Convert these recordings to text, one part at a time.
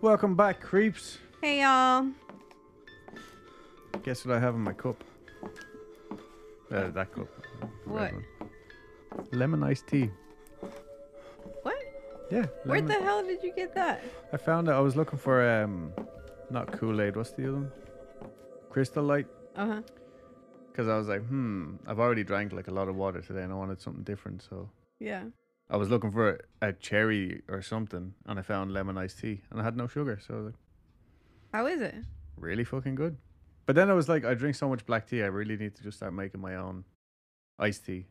Welcome back, creeps. Hey y'all. Guess what I have in my cup? Uh, that cup. What? Lemon iced tea. What? Yeah. Where the hell did you get that? I found it. I was looking for um, not Kool Aid. What's the other one? Crystal Light. Uh huh. Because I was like, hmm, I've already drank like a lot of water today, and I wanted something different. So Yeah. I was looking for a, cherry or something, and I found lemon iced tea, and I had no sugar. So I was like, How is it? really fucking good. But then I was like, I drink so much black tea, I really need to just start making my own iced tea.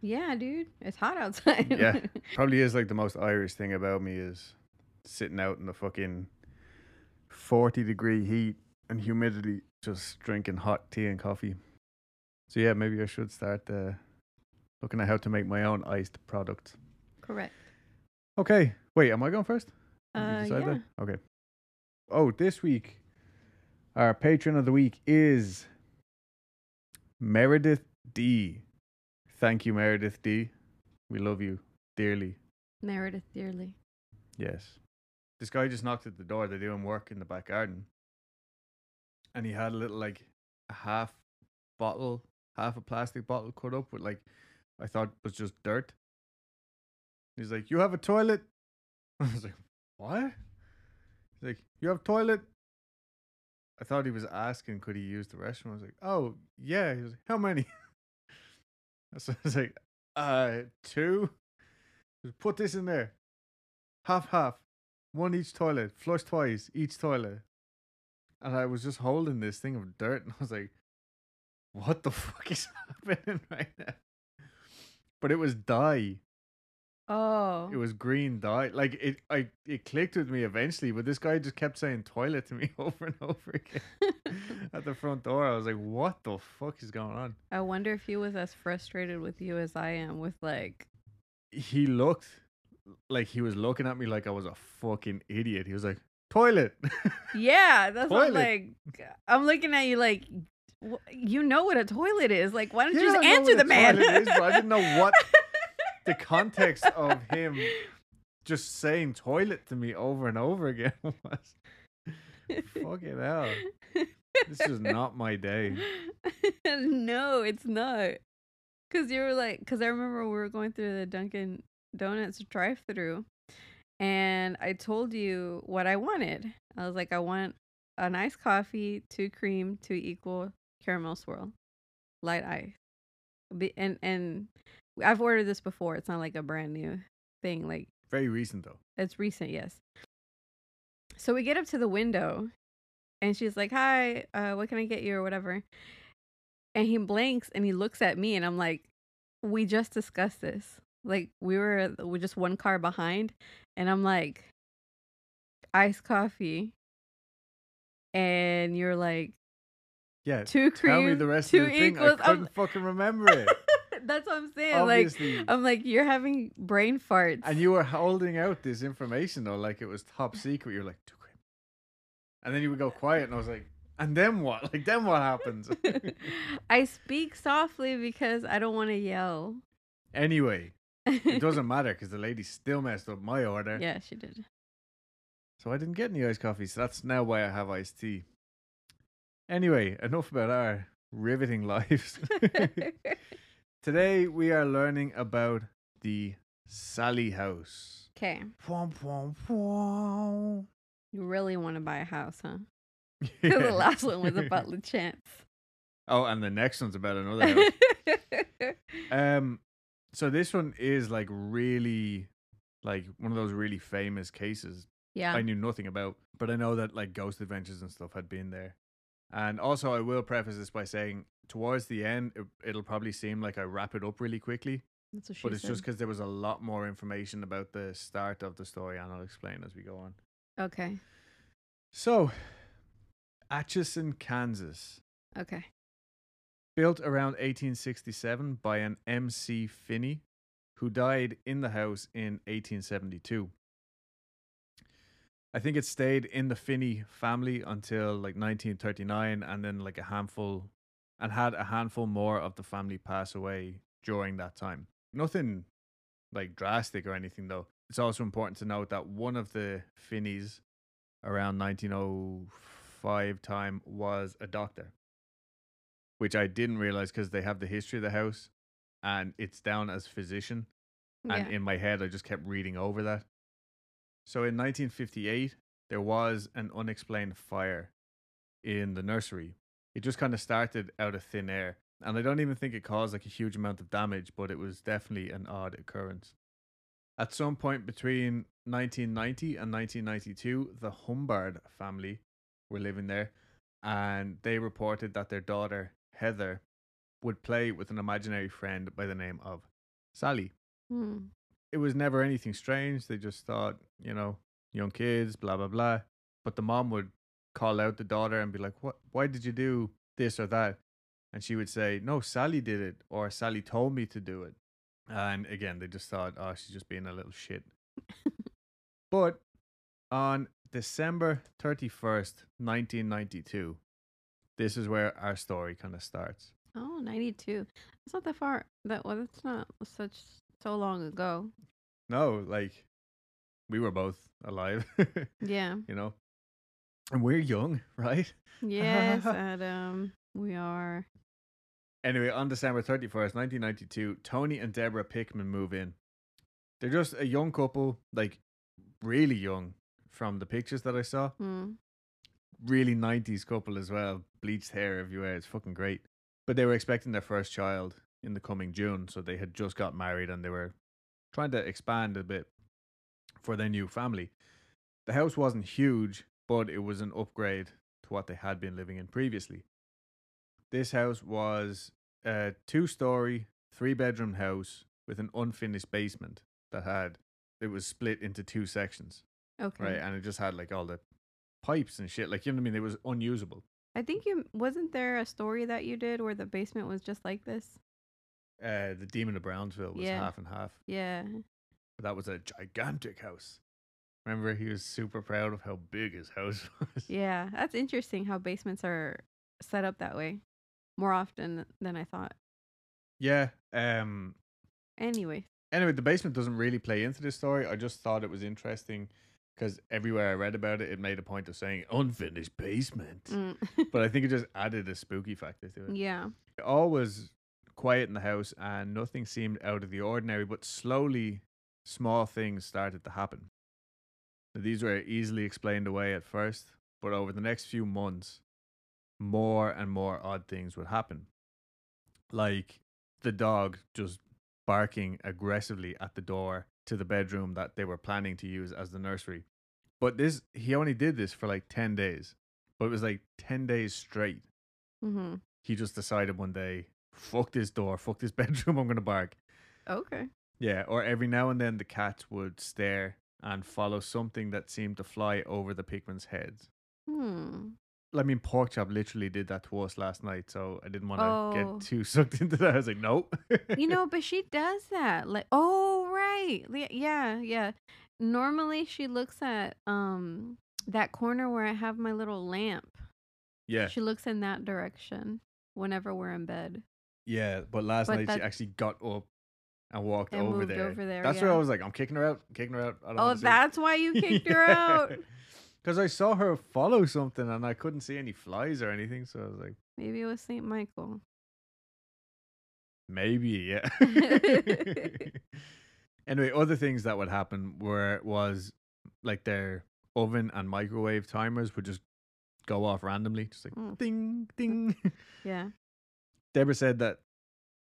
Yeah, dude. It's hot outside. Yeah. Probably is like the most Irish thing about me is sitting out in the fucking 40 degree heat and humidity, just drinking hot tea and coffee. So yeah, maybe I should start uh, looking at how to make my own iced product. Correct. Okay, wait, am I going first? Uh, decide yeah. that? Okay. Oh, this week, our patron of the week is Meredith D. Thank you, Meredith D. We love you dearly. Meredith dearly. Yes. This guy just knocked at the door. They're doing work in the back garden. And he had a little, like, a half bottle, half a plastic bottle cut up with, like, I thought was just dirt. He's like, You have a toilet? I was like, What? He's like, You have toilet? I thought he was asking, could he use the restroom? I was like, Oh, yeah. He was like, How many? so I was like, Uh, two? Was, Put this in there half half, one each toilet, flush twice each toilet. And I was just holding this thing of dirt, and I was like, "What the fuck is happening right now?" But it was dye. Oh. It was green dye. Like it, I it clicked with me eventually. But this guy just kept saying toilet to me over and over again at the front door. I was like, "What the fuck is going on?" I wonder if he was as frustrated with you as I am with like He looked like he was looking at me like I was a fucking idiot. He was like, "Toilet." Yeah, that's what I'm like I'm looking at you like you know what a toilet is. Like why don't you just answer what the man? is, but I didn't know what the context of him just saying toilet to me over and over again was. Fucking hell. This is not my day. no, it's not. Cause you were like, cause I remember we were going through the Dunkin' Donuts drive-through, and I told you what I wanted. I was like, I want an iced coffee, two cream, two equal caramel swirl, light ice. And and I've ordered this before. It's not like a brand new thing. Like Very recent though. it's recent, yes. So we get up to the window and she's like, Hi, uh, what can I get you or whatever? And he blinks and he looks at me and I'm like, We just discussed this. Like we were we just one car behind and I'm like iced coffee. And you're like Yeah. two cream, Tell me the rest two of the thing. equals. I I'm- couldn't fucking remember it. That's what I'm saying. Like I'm like, you're having brain farts. and you were holding out this information though, like it was top secret. You're like. And then you would go quiet, and I was like, and then what? Like, then what happens? I speak softly because I don't want to yell. anyway, it doesn't matter because the lady still messed up my order. Yeah, she did. So I didn't get any iced coffee. So that's now why I have iced tea. Anyway, enough about our riveting lives. Today we are learning about the Sallie House. Okay, you really want to buy a house, huh? 'Cause the last one was about the chance. Oh, and the next one's about another house. um, so this one is like really, like one of those really famous cases yeah. I knew nothing about, but I know that like Ghost Adventures and stuff had been there. And also, I will preface this by saying, towards the end, it, it'll probably seem like I wrap it up really quickly, That's what she but it's said. just because there was a lot more information about the start of the story, and I'll explain as we go on. okay. So, Atchison, Kansas, Okay. built around 1867 by an M.C. Finney, who died in the house in 1872. I think it stayed in the Finney family until like 1939, and then like a handful, and had a handful more of the family pass away during that time. Nothing like drastic or anything though. It's also important to note that one of the Finneys around 1905 time was a doctor, which I didn't realize because they have the history of the house and it's down as physician. And in my head, I just kept reading over that. So in 1958, there was an unexplained fire in the nursery. It just kind of started out of thin air. And I don't even think it caused like a huge amount of damage, but it was definitely an odd occurrence. At some point between 1990 and 1992, the Humbard family were living there, and they reported that their daughter, Heather, would play with an imaginary friend by the name of Sallie. Hmm. It was never anything strange. They just thought, you know, young kids, blah, blah, blah. But the mom would call out the daughter and be like, What why did you do this or that? And she would say, No, Sallie did it, or Sallie told me to do it. And again, they just thought, oh, she's just being a little shit. but on December 31st, 1992, this is where our story kind of starts. Oh, 92. That's not that far. That well, that's not such so long ago. No, like we were both alive, Yeah. you know, and we're young, right? Yes, Adam. We are. Anyway, on December 31st, 1992, Tony and Deborah Pickman move in. They're just a young couple, like really young from the pictures that I saw. Hmm. Really 90s couple as well. Bleached hair everywhere. It's fucking great. But they were expecting their first child in the coming June. So they had just got married and they were trying to expand a bit for their new family. The house wasn't huge, but it was an upgrade to what they had been living in previously. This house was a two story, three bedroom house with an unfinished basement that had, it was split into two sections, Okay. right? And it just had like all the pipes and shit. Like, you know what I mean? It was unusable. I think you wasn't there a story that you did where the basement was just like this? Uh, the Demon of Brownsville was Yeah. half and half. Yeah. But that was a gigantic house. Remember, he was super proud of how big his house was. Yeah. That's interesting how basements are set up that way more often than I thought. Yeah. Um. Anyway. Anyway, the basement doesn't really play into this story. I just thought it was interesting because everywhere I read about it, it made a point of saying unfinished basement. Mm. But I think it just added a spooky factor to it. yeah. It all was quiet in the house and nothing seemed out of the ordinary, but slowly small things started to happen. These were easily explained away at first, but over the next few months, more and more odd things would happen. Like the dog just barking aggressively at the door to the bedroom that they were planning to use as the nursery. But this, he only did this for like 10 days, but it was like 10 days straight Mm-hmm. he just decided one day, fuck this door, fuck this bedroom, I'm gonna bark. Okay. Yeah, or every now and then the cats would stare and follow something that seemed to fly over the Pickmans' heads. Hmm. I mean, Porkchop literally did that to us last night, so I didn't want to Oh. get too sucked into that. I was like, nope. you know, but she does that. Like, oh right, yeah, yeah. Normally, she looks at um that corner where I have my little lamp. yeah, She looks in that direction whenever we're in bed. yeah. But last But night that- she actually got up and walked And over there. over there, That's where I was like, I'm kicking her out, kicking her out. I Oh, wanna see it." that's why you kicked her out. Because I saw her follow something and I couldn't see any flies or anything, so I was like. Maybe it was Saint Michael. Maybe, yeah. anyway, other things that would happen were was like their oven and microwave timers would just go off randomly, just like Mm. ding ding. Yeah. Deborah said that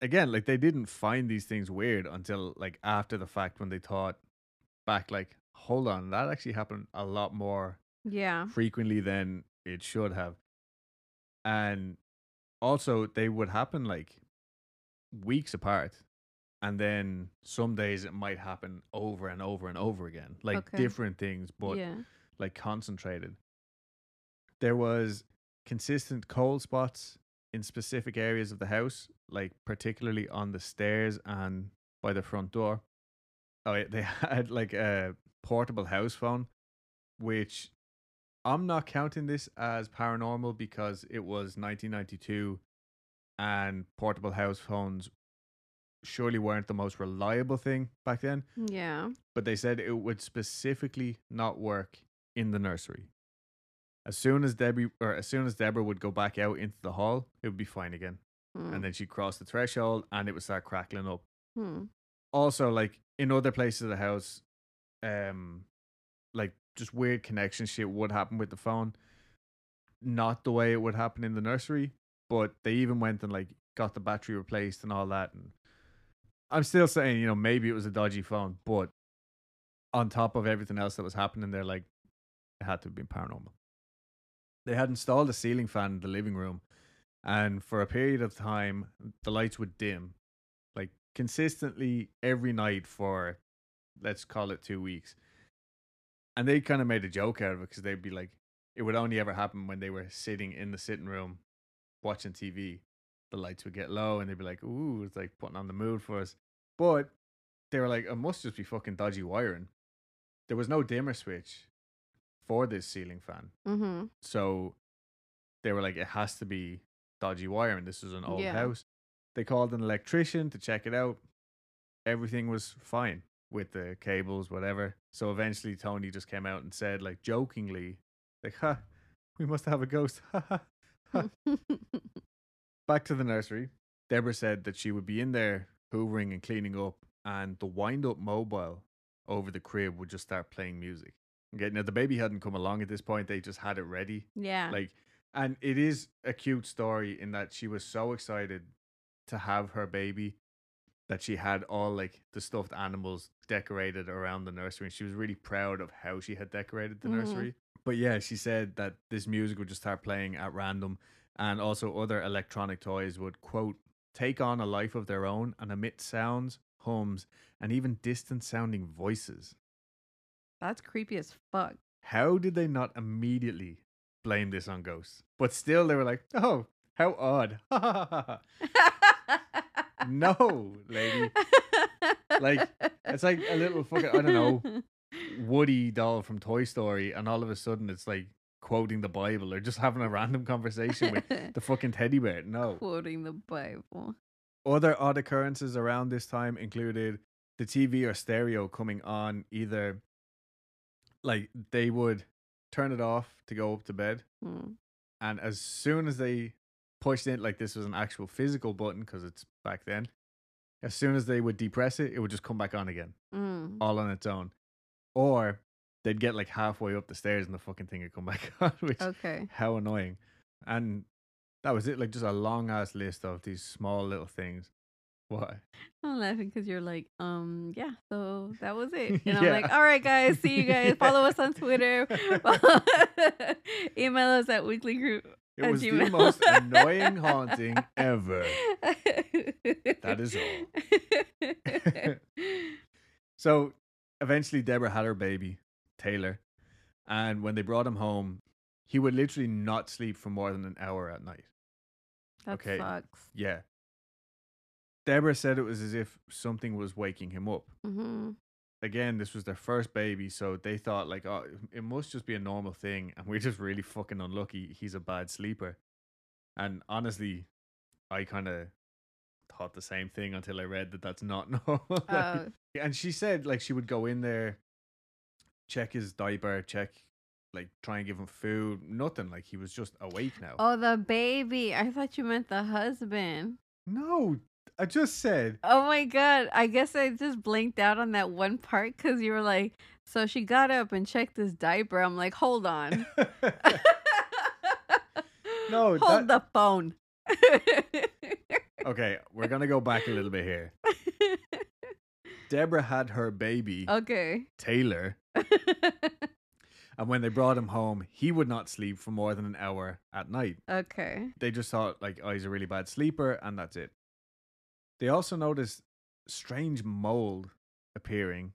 again, like they didn't find these things weird until like after the fact when they thought back, like, hold on, that actually happened a lot more Yeah. frequently than it should have. And also, they would happen like weeks apart. And then some days it might happen over and over and over again, like Okay. different things, but yeah. like concentrated. There was consistent cold spots in specific areas of the house, like particularly on the stairs and by the front door. Oh, they had like a portable house phone, which I'm not counting this as paranormal because it was 1992 and portable house phones surely weren't the most reliable thing back then Yeah. but they said it would specifically not work in the nursery. As soon as Debbie or as soon as Deborah would go back out into the hall, it would be fine again. Hmm. And then she'd cross the threshold and it would start crackling up. Hmm. Also, like in other places of the house, um, like just weird connection shit would happen with the phone. Not the way it would happen in the nursery, but they even went and like got the battery replaced and all that. And I'm still saying, you know, maybe it was a dodgy phone, but on top of everything else that was happening there, like it had to have been paranormal. They had installed a ceiling fan in the living room, and for a period of time, the lights would dim, like consistently every night for, let's call it two weeks. And they kind of made a joke out of it because they'd be like, it would only ever happen when they were sitting in the sitting room watching TV. The lights would get low, and they'd be like, "Ooh, it's like putting on the mood for us." But they were like, "It must just be fucking dodgy wiring." There was no dimmer switch for this ceiling fan, Mm-hmm. so they were like, "It has to be dodgy wiring. This is an old Yeah. house." They called an electrician to check it out. Everything was fine with the cables, whatever. So eventually, Tony just came out and said, like jokingly, like, "Ha, we must have a ghost." Ha ha. Back to the nursery. Deborah said that she would be in there hoovering and cleaning up, and the wind up mobile over the crib would just start playing music. Okay, now the baby hadn't come along at this point, they just had it ready. yeah. Like, and it is a cute story in that she was so excited to have her baby that she had all like the stuffed animals decorated around the nursery and she was really proud of how she had decorated the Mhm. nursery. But yeah, she said that this music would just start playing at random and also other electronic toys would quote take on a life of their own and emit sounds, hums, and even distant sounding voices. That's creepy as fuck. How did they not immediately blame this on ghosts? But still, they were like, "Oh, how odd!" no, lady, Like, it's like a little fucking- I don't know. Woody doll from Toy Story, and all of a sudden, it's like quoting the Bible or just having a random conversation with the fucking teddy bear. No. Quoting the Bible. Other odd occurrences around this time included the TV or stereo coming on either like they would turn it off to go up to bed Hmm. and as soon as they pushed it, like this was an actual physical button because it's back then as soon as they would depress it it would just come back on again Mm. all on its own or they'd get like halfway up the stairs and the fucking thing would come back on which Okay. how annoying and that was it like just a long ass list of these small little things why I'm laughing because you're like, um, yeah, so that was it. And I'm like, all right, guys, see you guys. Follow us on Twitter. Email us at weekly group. it was the most annoying haunting ever That is all. So eventually, Deborah had her baby, Taylor. And when they brought him home, he would literally not sleep for more than an hour at night. that Okay. sucks. Yeah. Deborah said it was as if something was waking him up. hmm Again, this was their first baby, so they thought, like, oh, it must just be a normal thing. And we're just really fucking unlucky. He's a bad sleeper. And honestly, I kind of thought the same thing until I read that that's not normal. Like, Uh, and she said like she would go in there, check his diaper, check like try and give him food. Nothing. Like he was just awake now. oh, the baby. I thought you meant the husband. No, I just said. Oh my god! I guess I just blinked out on that one part because you were like, so she got up and checked his diaper. I'm like, hold on. No, hold the phone. okay, we're gonna go back a little bit here. Deborah had her baby okay. Taylor, and when they brought him home, he would not sleep for more than an hour at night. okay. They just thought like, oh, he's a really bad sleeper, and that's it. They also noticed strange mold appearing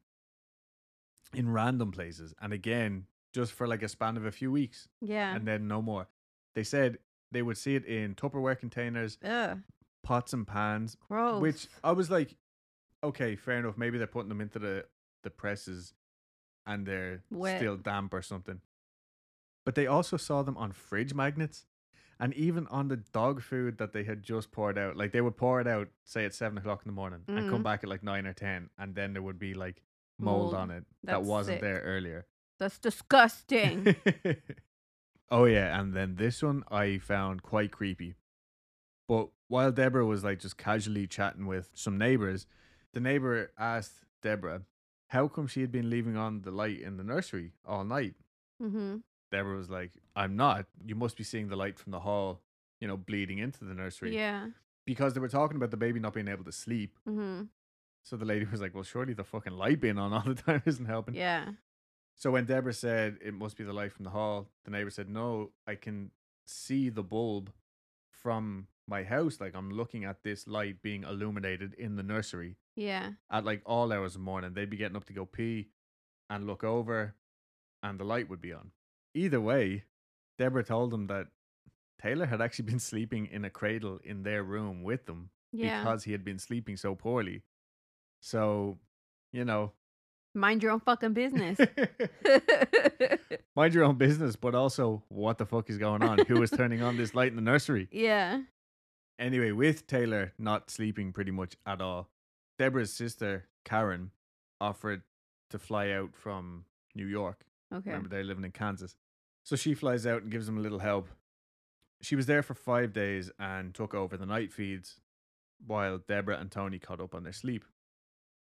in random places, and again, just for like a span of a few weeks, Yeah. and then no more. They said they would see it in Tupperware containers, Ugh. pots and pans, Gross. which I was like, okay, fair enough. Maybe they're putting them into the the presses, and they're Wet. still damp or something. But they also saw them on fridge magnets, and even on the dog food that they had just poured out. Like they would pour it out, say at seven o'clock in the morning, and come Mhm. back at like nine or ten, and then there would be like mold, Mold. on it that wasn't sick. there earlier. That's disgusting. Oh yeah, and then this one I found quite creepy. But while Deborah was like just casually chatting with some neighbors, the neighbor asked Deborah how come she had been leaving on the light in the nursery all night. Mm-hmm. Deborah was like, "I'm not. You must be seeing the light from the hall, you know, bleeding into the nursery." Yeah. Because they were talking about the baby not being able to sleep. Mm-hmm. So the lady was like, "Well, surely the fucking light being on all the time isn't helping." Yeah. So when Deborah said it must be the light from the hall, the neighbor said, "No, I can see the bulb from my house. Like I'm looking at this light being illuminated in the nursery Yeah. at like all hours of the morning. They'd be getting up to go pee and look over, and the light would be on. Either way, Deborah told them that Taylor had actually been sleeping in a cradle in their room with them Yeah. because he had been sleeping so poorly. So, you know, Mind your own fucking business. mind your own business, but also what the fuck is going on? Who is turning on this light in the nursery? yeah. Anyway, with Taylor not sleeping pretty much at all, Deborah's sister, Karen, offered to fly out from New York. Okay. Remember, they're living in Kansas. So she flies out and gives them a little help. She was there for five days and took over the night feeds while Deborah and Tony caught up on their sleep.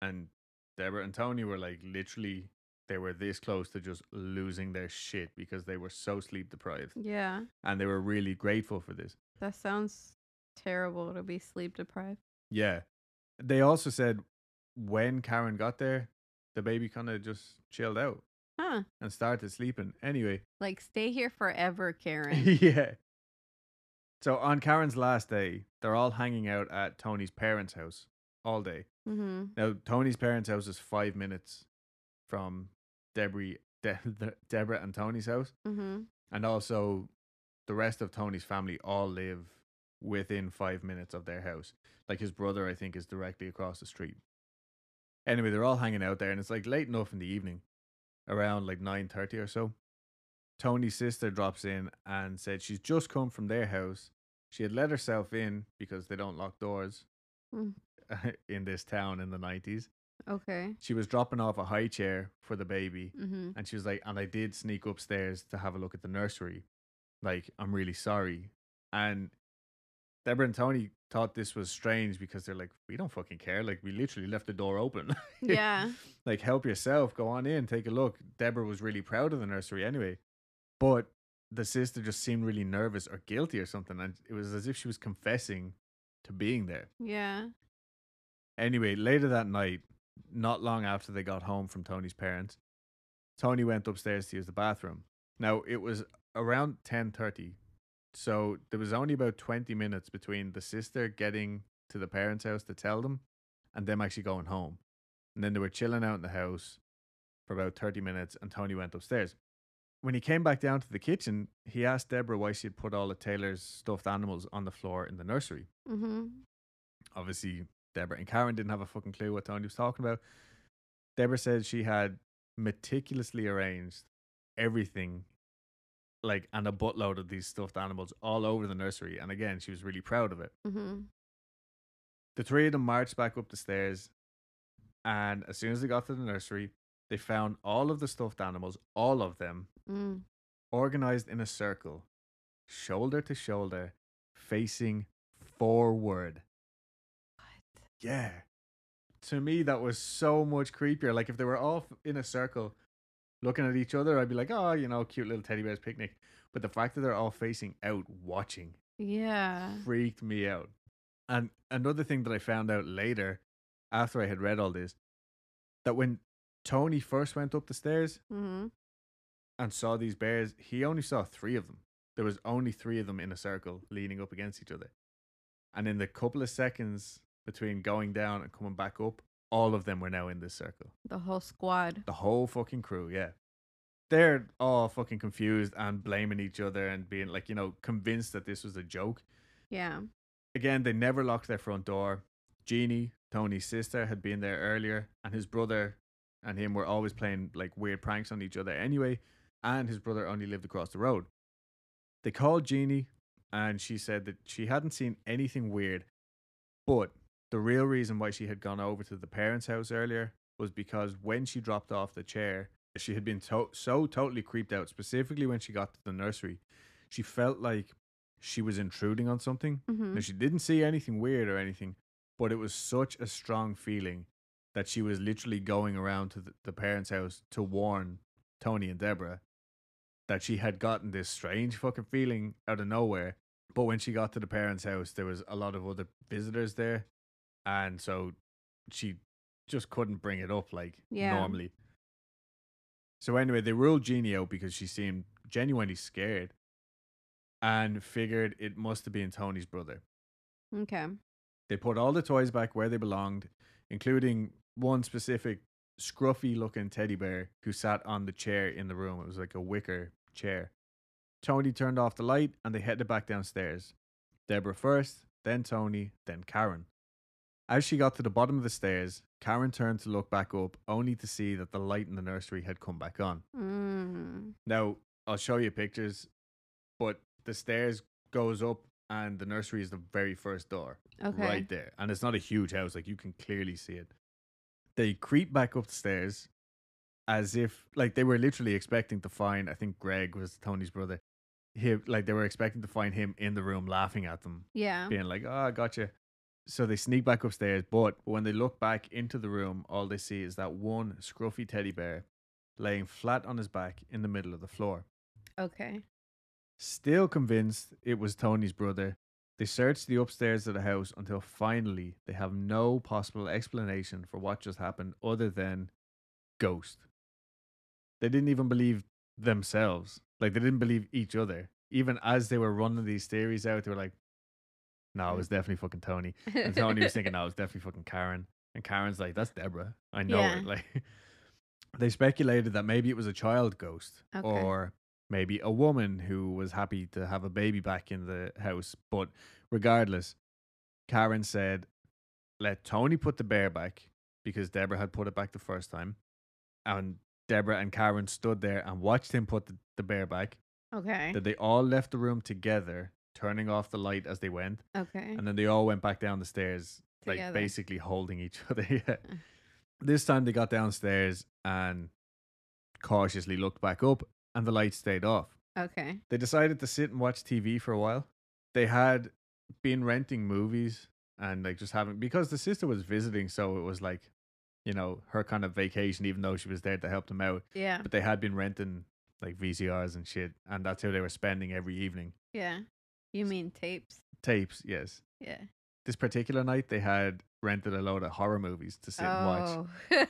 And Deborah and Tony were like literally, they were this close to just losing their shit because they were so sleep deprived. Yeah. And they were really grateful for this. That sounds terrible to be sleep deprived. Yeah. They also said when Karen got there, the baby kind of just chilled out Huh. and started sleeping. Anyway, Like stay here forever, Karen. yeah. So on Karen's last day, they're all hanging out at Tony's parents' house all day. mm-hmm. Now, Tony's parents' house is five minutes from Deborah, De- De- Deborah and Tony's house. Mm-hmm. And also, the rest of Tony's family all live within five minutes of their house. Like his brother, I think, is directly across the street. Anyway, they're all hanging out there, and it's like late enough in the evening, around like nine thirty or so. Tony's sister drops in and said she's just come from their house. She had let herself in because they don't lock doors Mm. in this town in the nineties. Okay. She was dropping off a high chair for the baby, Mm-hmm. and she was like, and I did sneak upstairs to have a look at the nursery. Like, I'm really sorry. And Deborah and Tony thought this was strange because they're like, we don't fucking care. Like, we literally left the door open. Yeah. like, help yourself. Go on in, take a look. Deborah was really proud of the nursery anyway. But the sister just seemed really nervous or guilty or something. And it was as if she was confessing to being there. Yeah. Anyway, later that night, not long after they got home from Tony's parents, Tony went upstairs to use the bathroom. Now it was around ten thirty, so there was only about twenty minutes between the sister getting to the parents' house to tell them, and them actually going home. And then they were chilling out in the house for about thirty minutes, and Tony went upstairs. When he came back down to the kitchen, he asked Deborah why she had put all of Taylor's stuffed animals on the floor in the nursery Mm-hmm. obviously Deborah and Karen didn't have a fucking clue what Tony was talking about. Deborah said she had meticulously arranged everything, like, and a buttload of these stuffed animals all over the nursery. And again, she was really proud of it. Mm-hmm. The three of them marched back up the stairs, and as soon as they got to the nursery, they found all of the stuffed animals, all of them, Mm. organized in a circle, shoulder to shoulder, facing forward. What? Yeah. To me, that was so much creepier. Like if they were all in a circle looking at each other, I'd be like, oh, you know, cute little teddy bears picnic. But the fact that they're all facing out watching Yeah. freaked me out. And another thing that I found out later, after I had read all this, that when Tony first went up the stairs Mm-hmm. and saw these bears, he only saw three of them. There was only three of them in a circle leaning up against each other. And in the couple of seconds between going down and coming back up, all of them were now in this circle. The whole squad. The whole fucking crew, yeah. They're all fucking confused and blaming each other and being like, you know, convinced that this was a joke. Yeah. Again, they never locked their front door. Jeannie, Tony's sister, had been there earlier, and his brother and him were always playing like weird pranks on each other anyway. And his brother only lived across the road. They called Jeannie, and she said that she hadn't seen anything weird, but the real reason why she had gone over to the parents' house earlier was because when she dropped off the chair she had been to- so totally creeped out, specifically when she got to the nursery. She felt like she was intruding on something. hmm Now, she didn't see anything weird or anything, but it was such a strong feeling that she was literally going around to the, the parents' house to warn Tony and Deborah that she had gotten this strange fucking feeling out of nowhere. But when she got to the parents' house, there was a lot of other visitors there. And so she just couldn't bring it up like Yeah. normally. So anyway, they ruled Jeannie out because she seemed genuinely scared and figured it must have been Tony's brother. Okay. They put all the toys back where they belonged, including one specific scruffy looking teddy bear who sat on the chair in the room. It was like a wicker chair. Tony turned off the light and they headed back downstairs. Deborah first, then Tony, then Karen. As she got to the bottom of the stairs, Karen turned to look back up, only to see that the light in the nursery had come back on. Mm. Now, I'll show you pictures, but the stairs goes up and the nursery is the very first door Okay. right there. And it's not a huge house, like you can clearly see it. They creep back up the stairs as if like they were literally expecting to find I think Greg was Tony's brother. He like they were expecting to find him in the room laughing at them, Yeah. being like, Oh, I gotcha. So they sneak back upstairs, but when they look back into the room, all they see is that one scruffy teddy bear laying flat on his back in the middle of the floor. Okay. Still convinced it was Tony's brother, they search the upstairs of the house until finally they have no possible explanation for what just happened other than ghost. They didn't even believe themselves. Like they didn't believe each other. Even as they were running these theories out, they were like, no, it was mm. definitely fucking Tony. And Tony was thinking, no, it was definitely fucking Karen. And Karen's like, that's Deborah. I know Yeah. it. Like they speculated that maybe it was a child ghost Okay. or maybe a woman who was happy to have a baby back in the house. But regardless, Karen said, let Tony put the bear back because Deborah had put it back the first time. And Deborah and Karen stood there and watched him put the, the bear back. okay. That they all left the room together, turning off the light as they went. Okay. And then they all went back down the stairs, like basically holding each other. yeah. Uh. This time they got downstairs and cautiously looked back up, and the light stayed off. Okay. They decided to sit and watch TV for a while. They had been renting movies and like just having because the sister was visiting, so it was like, you know, her kind of vacation, even though she was there to help them out. Yeah. But they had been renting like VCRs and shit, and that's how they were spending every evening. Yeah. You mean tapes? Tapes, yes. Yeah. This particular night, they had rented a load of horror movies to sit and watch. oh.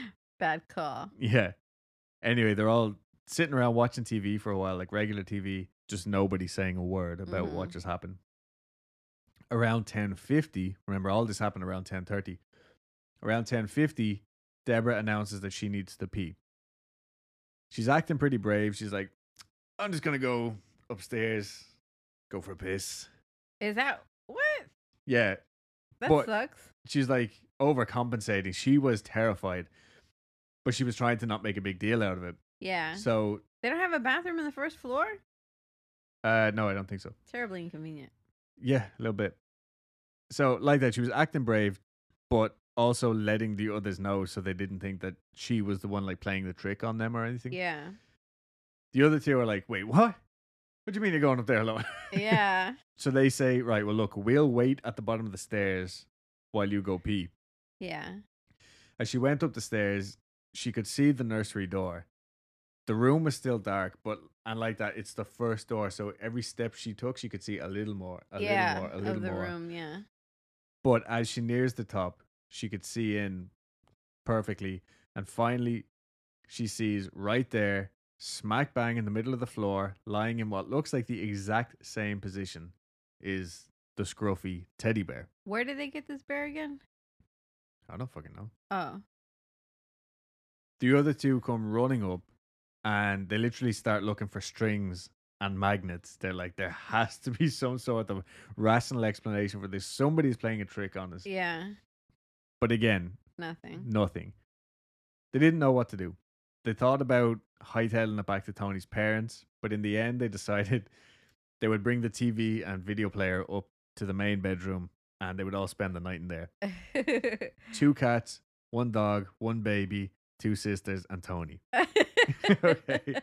Bad call. Yeah. Anyway, they're all sitting around watching TV for a while, like regular TV, just nobody saying a word about what Mhm. just happened. Around 10:50, remember all this happened around 10:30. Around 10:50, Deborah announces that she needs to pee. She's acting pretty brave. She's like, "I'm just going to go upstairs, go for a piss." Is that what? Yeah, That But- sucks. she's like overcompensating. She was terrified, but she was trying to not make a big deal out of it. Yeah. So, They don't have a bathroom in the first floor? uh, no, I don't think so. Terribly inconvenient. Yeah, a little bit. So, like that, she was acting brave, but also letting the others know so they didn't think that she was the one like playing the trick on them or anything. Yeah. The other two are like, wait, what? What do you mean you're going up there alone? Yeah. so they say, right, well, look, we'll wait at the bottom of the stairs while you go pee. yeah. As she went up the stairs, she could see the nursery door. The room was still dark, but and like that, it's the first door. So every step she took, she could see a little more, a yeah. little more, a little of the more. room, yeah. But as she nears the top, she could see in perfectly. And finally, she sees right there, smack bang in the middle of the floor, lying in what looks like the exact same position, is the scruffy teddy bear. Where did they get this bear again? I don't fucking know. Oh. The other two come running up and they literally start looking for strings and magnets. They're like, there has to be some sort of rational explanation for this. Somebody's playing a trick on us. Yeah. But again, Nothing. nothing. They didn't know what to do. They thought about hightailing it back to Tony's parents, but in the end, they decided they would bring the TV and video player up to the main bedroom and they would all spend the night in there. Two cats, one dog, one baby, two sisters, and Tony. Okay.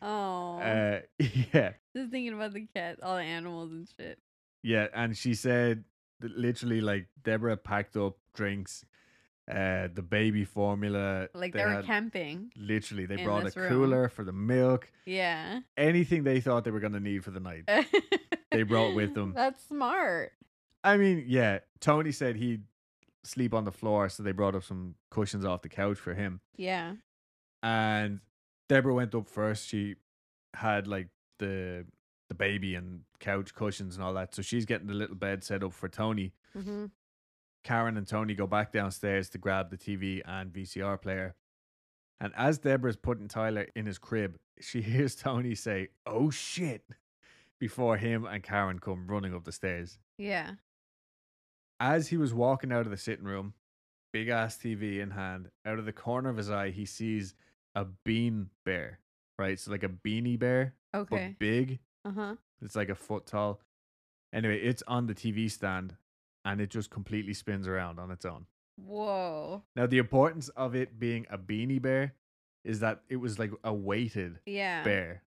Oh, Uh, yeah, just thinking about the cats, all the animals and shit. yeah, and she said literally like Deborah packed up drinks, uh, the baby formula. Like they they, were camping. Literally, they brought a this room. cooler for the milk. Yeah. Anything they thought they were gonna need for the night. They brought with them. That's smart. I mean, yeah. Tony said he'd sleep on the floor, so they brought up some cushions off the couch for him. Yeah. And Deborah went up first. She had like the the baby and couch cushions and all that. So she's getting the little bed set up for Tony. Mm-hmm. Karen and Tony go back downstairs to grab the TV and VCR player. And as Deborah's putting Tyler in his crib, she hears Tony say, "Oh shit," before him and Karen come running up the stairs. Yeah. As he was walking out of the sitting room, big ass TV in hand, out of the corner of his eye, he sees a bean bear, right? So like a beanie bear, Okay. but big. Uh huh. It's like a foot tall. Anyway, it's on the TV stand and it just completely spins around on its own. Whoa. Now, the importance of it being a beanie bear is that it was like a weighted Yeah. bear.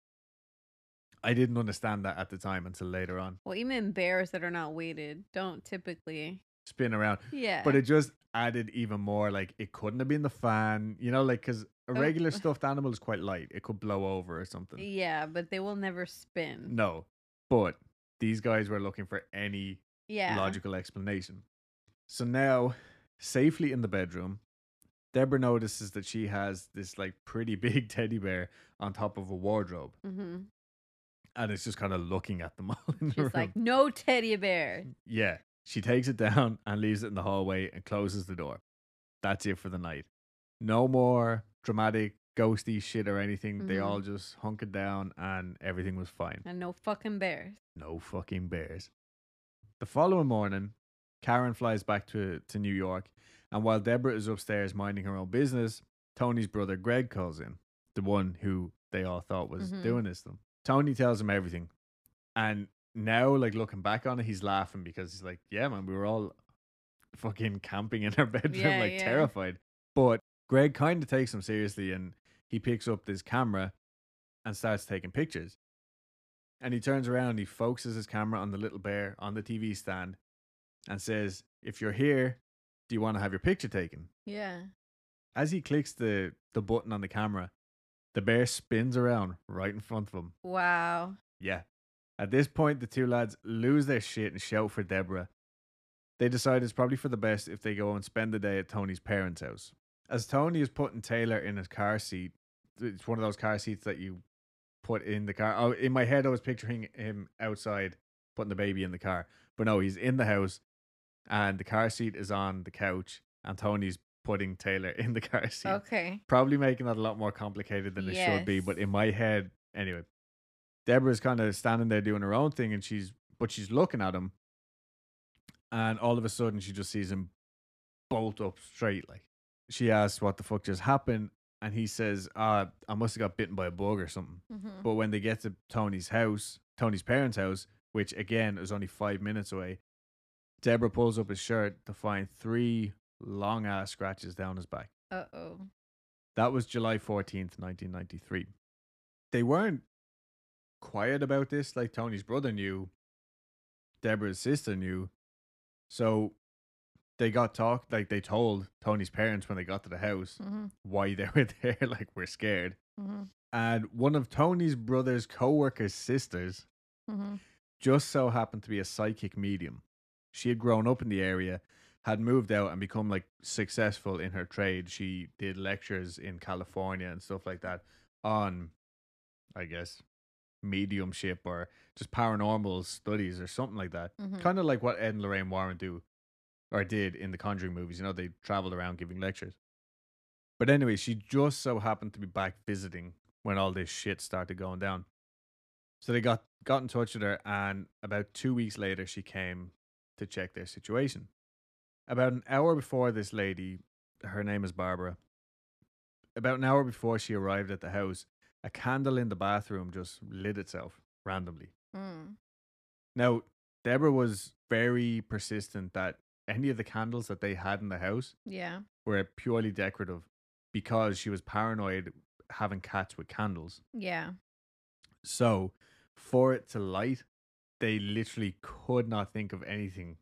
I didn't understand that at the time until later on. Well, even bears that are not weighted don't typically. Spin around. Yeah. But it just added even more. Like, it couldn't have been the fan, you know, like, because a Oh. regular stuffed animal is quite light. It could blow over or something. Yeah, but they will never spin. No. But these guys were looking for any Yeah. logical explanation. So now, safely in the bedroom, Deborah notices that she has this like pretty big teddy bear on top of a wardrobe, Mm-hmm. and it's just kind of looking at them all in the room. She's like, no teddy bear. yeah, she takes it down and leaves it in the hallway and closes the door. That's it for the night. No more dramatic ghosty shit or anything. They Mhm. all just hunkered down and everything was fine. And no fucking bears. No fucking bears. The following morning, Karen flies back to, to New York, and while Deborah is upstairs minding her own business, Tony's brother Greg calls in, the one who they all thought was Mhm. doing this to them. Tony tells him everything. And now, like looking back on it, he's laughing because he's like, Yeah, man, we were all fucking camping in our bedroom, Yeah, like yeah. terrified. But Greg kind of takes him seriously and he picks up this camera and starts taking pictures. And he turns around, he focuses his camera on the little bear on the TV stand and says, If you're here, do you want to have your picture taken? Yeah. As he clicks the, the button on the camera, the bear spins around right in front of him. Wow. Yeah. At this point, the two lads lose their shit and shout for Deborah. They decide it's probably for the best if they go and spend the day at Tony's parents' house. As Tony is putting Taylor in his car seat, it's one of those car seats that you put in the car. Oh, in my head, I was picturing him outside putting the baby in the car, but no, he's in the house, and the car seat is on the couch, and Tony's putting Taylor in the car seat Okay. probably making that a lot more complicated than it should be. But in my head, anyway, Deborah's kind of standing there doing her own thing, and she's but she's looking at him, and all of a sudden she just sees him bolt up straight. Like she asks, "What the fuck just happened?" And he says, "Ah, I must have got bitten by a bug or something." Mm-hmm. But when they get to Tony's house, Tony's parents' house, which again is only five minutes away, Deborah pulls up his shirt to find three long ass scratches down his back. Uh oh. That was July 14th, 1993. They weren't quiet about this like Tony's brother knew, Deborah's sister knew. So they got talked, like they told Tony's parents when they got to the house Mm-hmm. why they were there, like we're scared. Mm-hmm. And one of Tony's brother's co worker's sisters Mm-hmm. just so happened to be a psychic medium. She had grown up in the area, had moved out and become like successful in her trade. She did lectures in California and stuff like that on, I guess, mediumship or just paranormal studies or something like that. Mhm. Kind of like what Ed and Lorraine Warren do or did in the Conjuring movies. You know, they traveled around giving lectures. But anyway, she just so happened to be back visiting when all this shit started going down. So they got got in touch with her, and about two weeks later, she came to check their situation. About an hour before this lady, her name is Barbara. About an hour before she arrived at the house, a candle in the bathroom just lit itself randomly. Mm. Now, Deborah was very persistent that any of the candles that they had in the house Yeah. were purely decorative because she was paranoid having cats with candles. Yeah. So, for it to light, they literally could not think of anything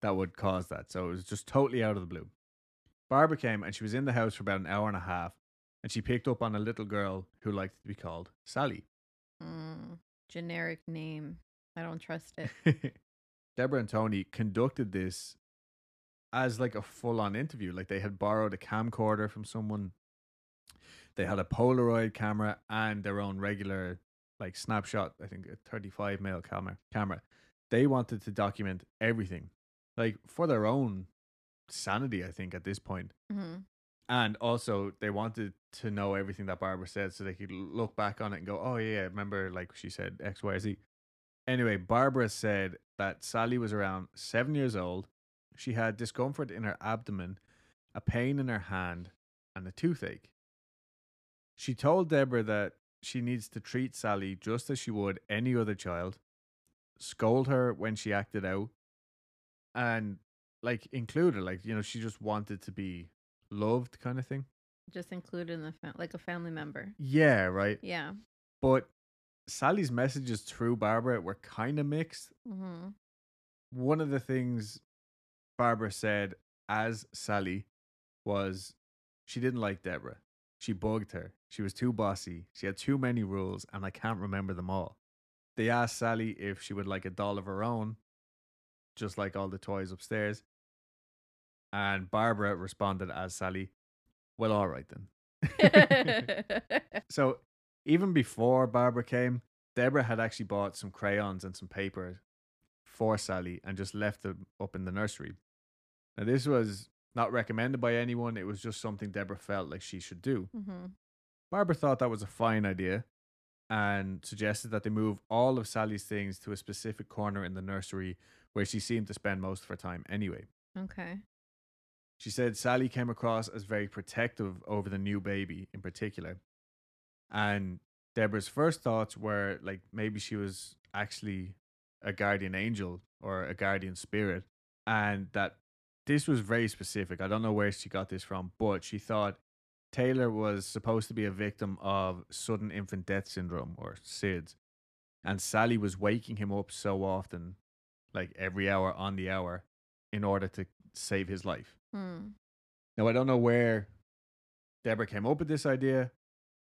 that would cause that. So, it was just totally out of the blue. Barbara came and she was in the house for about an hour and a half and she picked up on a little girl who liked to be called Sallie. Mm, generic name. I don't trust it. Deborah and Tony conducted this as like a full on interview. Like they had borrowed a camcorder from someone. They had a Polaroid camera and their own regular like snapshot, I think a 35 mil camera camera. They wanted to document everything. Like for their own sanity, I think, at this point. hmm And also they wanted to know everything that Barbara said so they could look back on it and go, Oh yeah, remember like she said X, Y, Z. Anyway, Barbara said that Sallie was around seven years old. She had discomfort in her abdomen, a pain in her hand, and a toothache. She told Deborah that she needs to treat Sallie just as she would any other child, scold her when she acted out, and like include her. Like, you know, she just wanted to be loved, kind of thing. Just included in the fam- like a family member. Yeah, right. Yeah. But Sallie's messages through Barbara were kind of mixed. Mm-hmm. One of the things Barbara said as Sallie was she didn't like Deborah. She bugged her. She was too bossy. She had too many rules, and I can't remember them all. They asked Sallie if she would like a doll of her own, just like all the toys upstairs. And Barbara responded as Sallie, Well, all right then. So even before Barbara came, Deborah had actually bought some crayons and some paper for Sallie and just left them up in the nursery. Now this was not recommended by anyone, it was just something Deborah felt like she should do. hmm Barbara thought that was a fine idea and suggested that they move all of Sallie's things to a specific corner in the nursery where she seemed to spend most of her time anyway. Okay. She said Sallie came across as very protective over the new baby in particular. And Deborah's first thoughts were like maybe she was actually a guardian angel or a guardian spirit. And that this was very specific. I don't know where she got this from, but she thought Taylor was supposed to be a victim of sudden infant death syndrome or SIDS. And Sallie was waking him up so often, like every hour on the hour, in order to save his life. Hmm. Now I don't know where Deborah came up with this idea,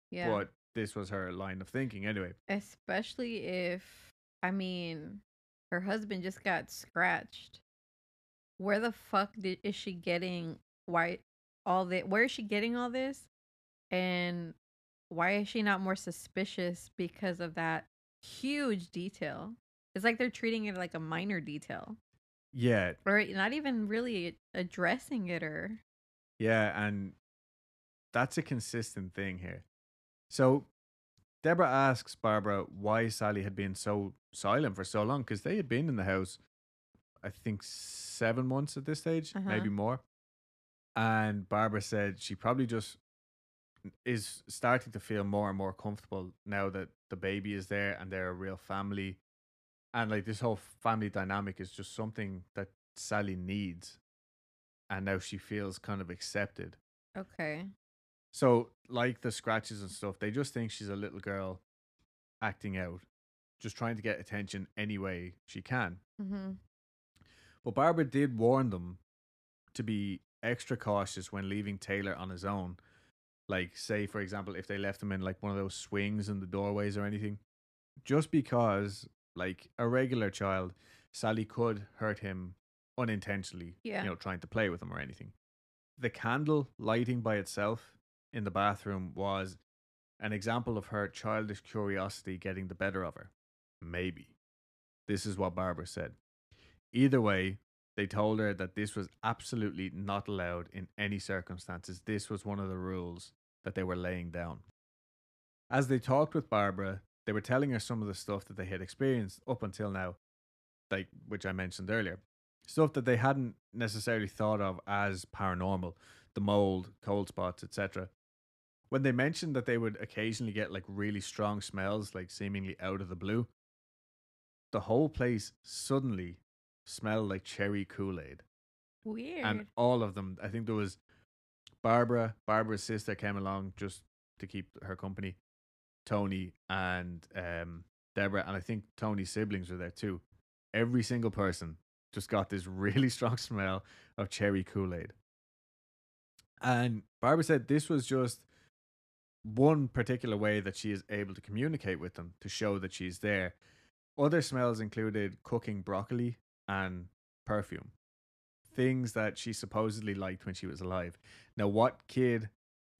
Yeah. but this was her line of thinking anyway. Especially if, I mean, her husband just got scratched. Where the fuck did, is she getting why all the where is she getting all this? And why is she not more suspicious because of that huge detail? It's like they're treating it like a minor detail. Yeah, Or not even really addressing it or yeah, and that's a consistent thing here. So Deborah asks Barbara why Sallie had been so silent for so long because they had been in the house, I think, seven months at this stage, Uh-huh. maybe more. And Barbara said she probably just is starting to feel more and more comfortable now that the baby is there and they're a real family. And like this whole family dynamic is just something that Sallie needs. And now she feels kind of accepted. okay. So, like the scratches and stuff, they just think she's a little girl acting out, just trying to get attention any way she can. Mm-hmm. But Barbara did warn them to be extra cautious when leaving Taylor on his own. Like, say, for example, if they left him in like one of those swings in the doorways or anything, just because, like a regular child, Sallie could hurt him unintentionally, Yeah. you know, trying to play with him or anything. The candle lighting by itself in the bathroom was an example of her childish curiosity getting the better of her. Maybe. This is what Barbara said. Either way, they told her that this was absolutely not allowed in any circumstances. This was one of the rules that they were laying down. As they talked with Barbara, they were telling her some of the stuff that they had experienced up until now, like which I mentioned earlier. Stuff that they hadn't necessarily thought of as paranormal, the mold, cold spots, etc. When they mentioned that they would occasionally get like really strong smells, like seemingly out of the blue, the whole place suddenly smelled like cherry Kool Aid Weird. and all of them i think there was Barbara, Barbara's sister came along just to keep her company. Tony and um, Deborah, and I think Tony's siblings were there too. Every single person just got this really strong smell of cherry Kool Aid. And Barbara said this was just one particular way that she is able to communicate with them to show that she's there. Other smells included cooking broccoli and perfume, things that she supposedly liked when she was alive. Now, what kid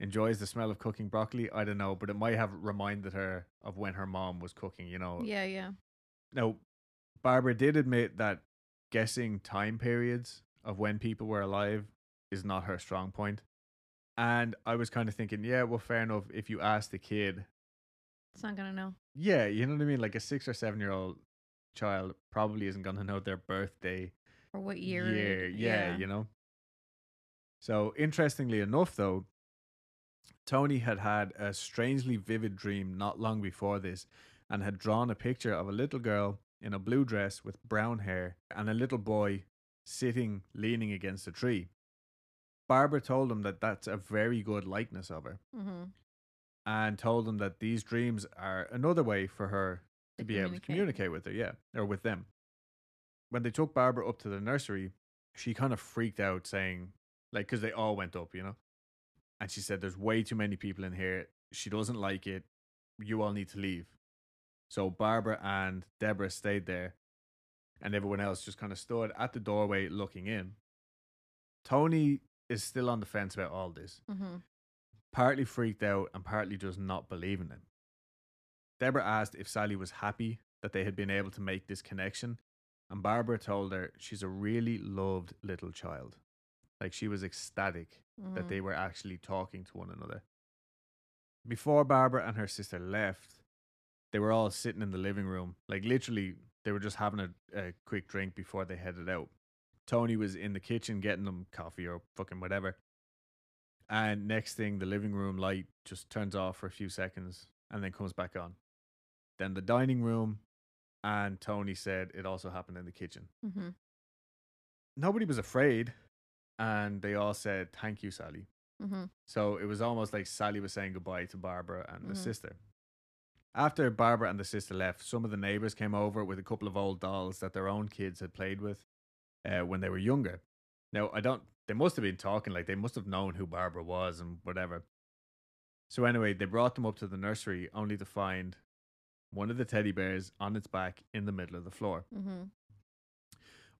enjoys the smell of cooking broccoli? I don't know, but it might have reminded her of when her mom was cooking, you know. Yeah, yeah. Now, Barbara did admit that guessing time periods of when people were alive is not her strong point. And I was kind of thinking, yeah, well, fair enough. If you ask the kid, It's not gonna know. yeah, you know what I mean? Like a six or seven year old child probably isn't going to know their birthday Or what year? year. it- Yeah, you know. So, interestingly enough, though, Tony had had a strangely vivid dream not long before this and had drawn a picture of a little girl in a blue dress with brown hair and a little boy sitting leaning against a tree. Barbara told him that that's a very good likeness of her Mm-hmm. and told him that these dreams are another way for her to To be able to communicate. communicate with her, yeah, or with them. When they took Barbara up to the nursery, she kind of freaked out, saying, like, because they all went up, you know, and she said, "There's way too many people in here. She doesn't like it. You all need to leave." So Barbara and Deborah stayed there, and everyone else just kind of stood at the doorway looking in. Tony is still on the fence about all this Mm-hmm. partly freaked out and partly just not believing it. Deborah asked if Sallie was happy that they had been able to make this connection, and Barbara told her she's a really loved little child. Like she was ecstatic Mm-hmm. that they were actually talking to one another. Before Barbara and her sister left, they were all sitting in the living room. Like literally, they were just having a, a quick drink before they headed out. Tony was in the kitchen getting them coffee or fucking whatever. And next thing, the living room light just turns off for a few seconds and then comes back on. Then the dining room, and Tony said it also happened in the kitchen. Mm-hmm. Nobody was afraid, and they all said, Thank you, Sallie. Mm-hmm. So it was almost like Sallie was saying goodbye to Barbara and the Mhm. sister. After Barbara and the sister left, some of the neighbors came over with a couple of old dolls that their own kids had played with uh, when they were younger. Now, I don't, they must have been talking, like they must have known who Barbara was and whatever. So, anyway, they brought them up to the nursery only to find one of the teddy bears on its back in the middle of the floor. Mm-hmm.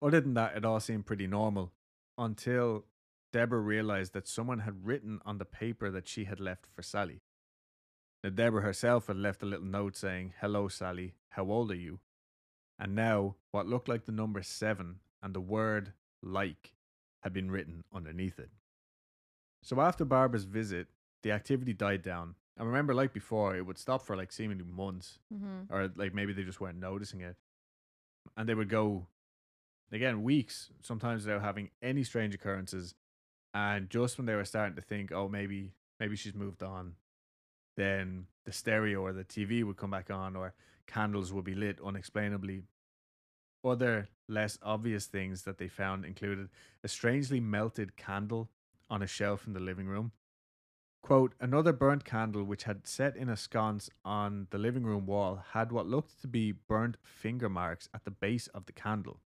Other than that, it all seemed pretty normal until Deborah realized that someone had written on the paper that she had left for Sallie. Now, Deborah herself had left a little note saying, Hello, Sallie, how old are you? And now, what looked like the number seven and the word like had been written underneath it. So, after Barbara's visit, the activity died down. I remember, like before, it would stop for like seemingly months Mm-hmm. or like maybe they just weren't noticing it. And they would go again weeks, sometimes without having any strange occurrences. And just when they were starting to think, oh, maybe maybe she's moved on, then the stereo or the TV would come back on, or candles would be lit unexplainably. Other less obvious things that they found included a strangely melted candle on a shelf in the living room. Quote, another burnt candle which had set in a sconce on the living room wall had what looked to be burnt finger marks at the base of the candle.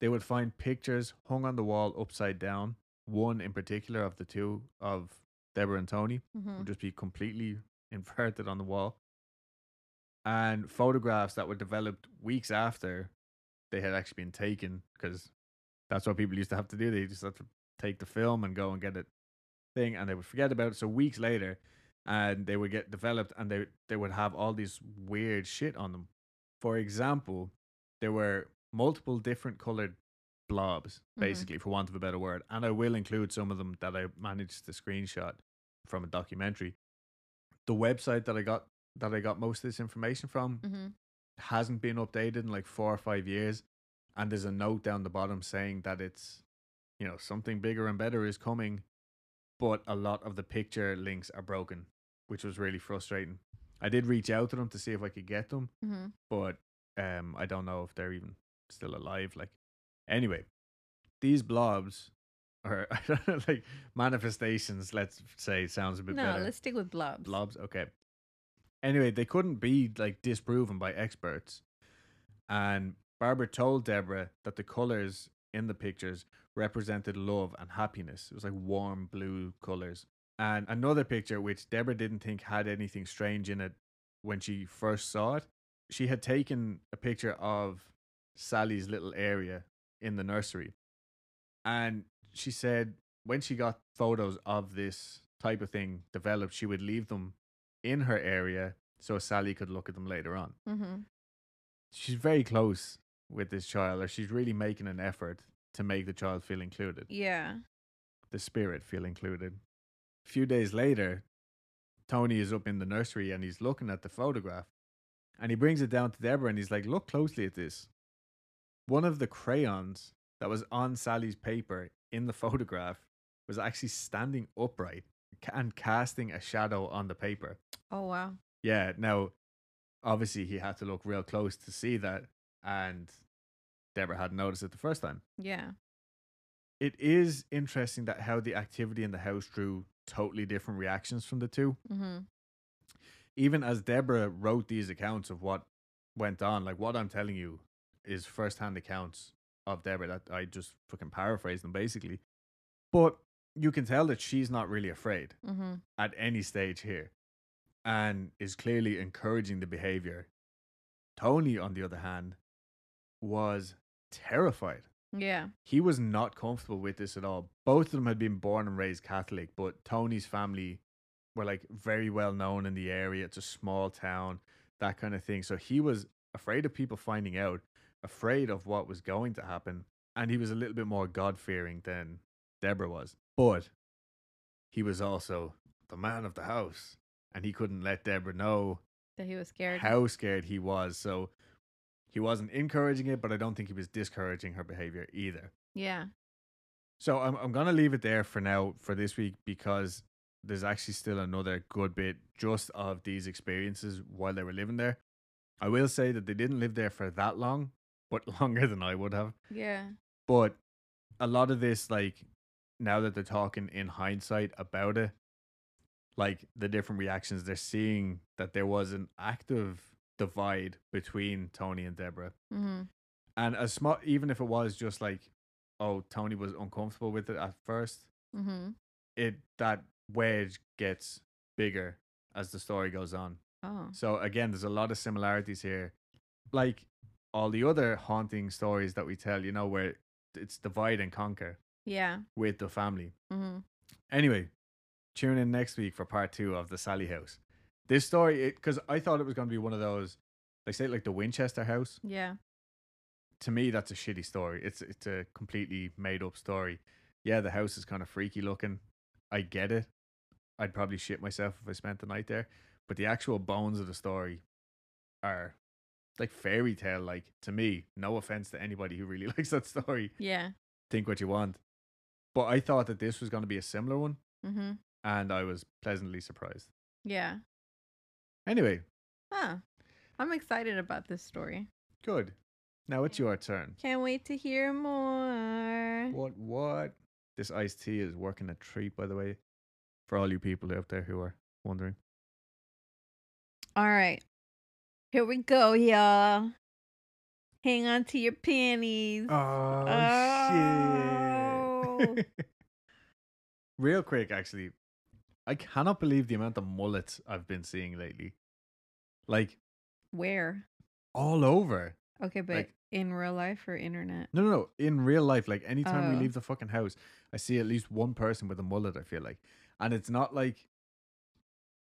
They would find pictures hung on the wall upside down, one in particular of the two of Deborah and Tony Mm-hmm. would just be completely inverted on the wall. And photographs that were developed weeks after they had actually been taken, because that's what people used to have to do. They just had to take the film and go and get it thing, and they would forget about it. So weeks later, and they would get developed, and they they would have all these weird shit on them. For example, there were multiple different colored blobs, Mhm. basically, for want of a better word. And I will include some of them that I managed to screenshot from a documentary. The website that I got that I got most of this information from Mm-hmm. Hasn't been updated in like four or five years. And there's a note down the bottom saying that it's, you know, something bigger and better is coming. But a lot of the picture links are broken, which was really frustrating. I did reach out to them to see if I could get them, Mm-hmm. but um, I don't know if they're even still alive. Like, anyway, these blobs or I don't know, like manifestations. Let's say sounds a bit no, better. let's stick with blobs. Blobs. Okay. Anyway, they couldn't be like disproven by experts, and Barbara told Deborah that the colors in the pictures represented love and happiness. It was like warm blue colors. And another picture, which Deborah didn't think had anything strange in it when she first saw it, she had taken a picture of Sallie's little area in the nursery. And she said when she got photos of this type of thing developed, she would leave them in her area so Sallie could look at them later on. Mm-hmm. She's very close with this child, or she's really making an effort to make the child feel included, Yeah. the spirit feel included. A few days later, Tony is up in the nursery and he's looking at the photograph and he brings it down to Deborah and he's like, Look closely at this. One of the crayons that was on Sallie's paper in the photograph was actually standing upright and casting a shadow on the paper. Oh wow. Yeah, now obviously he had to look real close to see that, and Deborah hadn't noticed it the first time. Yeah. It is interesting that how the activity in the house drew totally different reactions from the two. Mm-hmm. Even as Deborah wrote these accounts of what went on, like what I'm telling you is first-hand accounts of Deborah that I just fucking paraphrase them basically. But you can tell that she's not really afraid. Mm-hmm. at any stage here and is clearly encouraging the behavior. Tony, on the other hand, was terrified. Yeah. He was not comfortable with this at all. Both of them had been born and raised Catholic, but Tony's family were like very well known in the area. It's a small town, that kind of thing. So he was afraid of people finding out, afraid of what was going to happen. And he was a little bit more God fearing than Deborah was. But he was also the man of the house. And he couldn't let Deborah know That he was scared. how scared he was. So he wasn't encouraging it, but I don't think he was discouraging her behavior either. yeah. So I'm I'm gonna leave it there for now for this week because there's actually still another good bit just of these experiences while they were living there. I will say that they didn't live there for that long, but longer than I would have. Yeah. But a lot of this, like now that they're talking in hindsight about it, like the different reactions, they're seeing that there was an active divide between Tony and Deborah. Mm-hmm. And as small, even if it was just like, oh, Tony was uncomfortable with it at first, Mm-hmm. it that wedge gets bigger as the story goes on. Oh. So again, there's a lot of similarities here, like all the other haunting stories that we tell. You know, where it's divide and conquer Yeah. with the family. Mm-hmm. Anyway, tune in next week for part two of the Sallie House. This story, because I thought it was going to be one of those, like say like the Winchester House. Yeah. to me that's a shitty story. It's it's a completely made up story. Yeah, the house is kind of freaky looking. I get it. I'd probably shit myself if I spent the night there. But the actual bones of the story are like fairy tale like to me. No offense to anybody who really likes that story. Yeah. Think what you want. But I thought that this was going to be a similar one Mm-hmm. and I was pleasantly surprised. Yeah. Anyway, Huh. I'm excited about this story. good. Now it's your turn. Can't wait to hear more. What what? This iced tea is working a treat, by the way, for all you people out there who are wondering. All right. Here we go, y'all. Hang on to your panties. Oh, Oh. shit! Oh. Real quick, actually, I cannot believe the amount of mullets I've been seeing lately. Like Where? all over. Okay, but Like- in real life or internet? No, no, no. In real life, like anytime we Oh. leave the fucking house, I see at least one person with a mullet. I feel like, and it's not like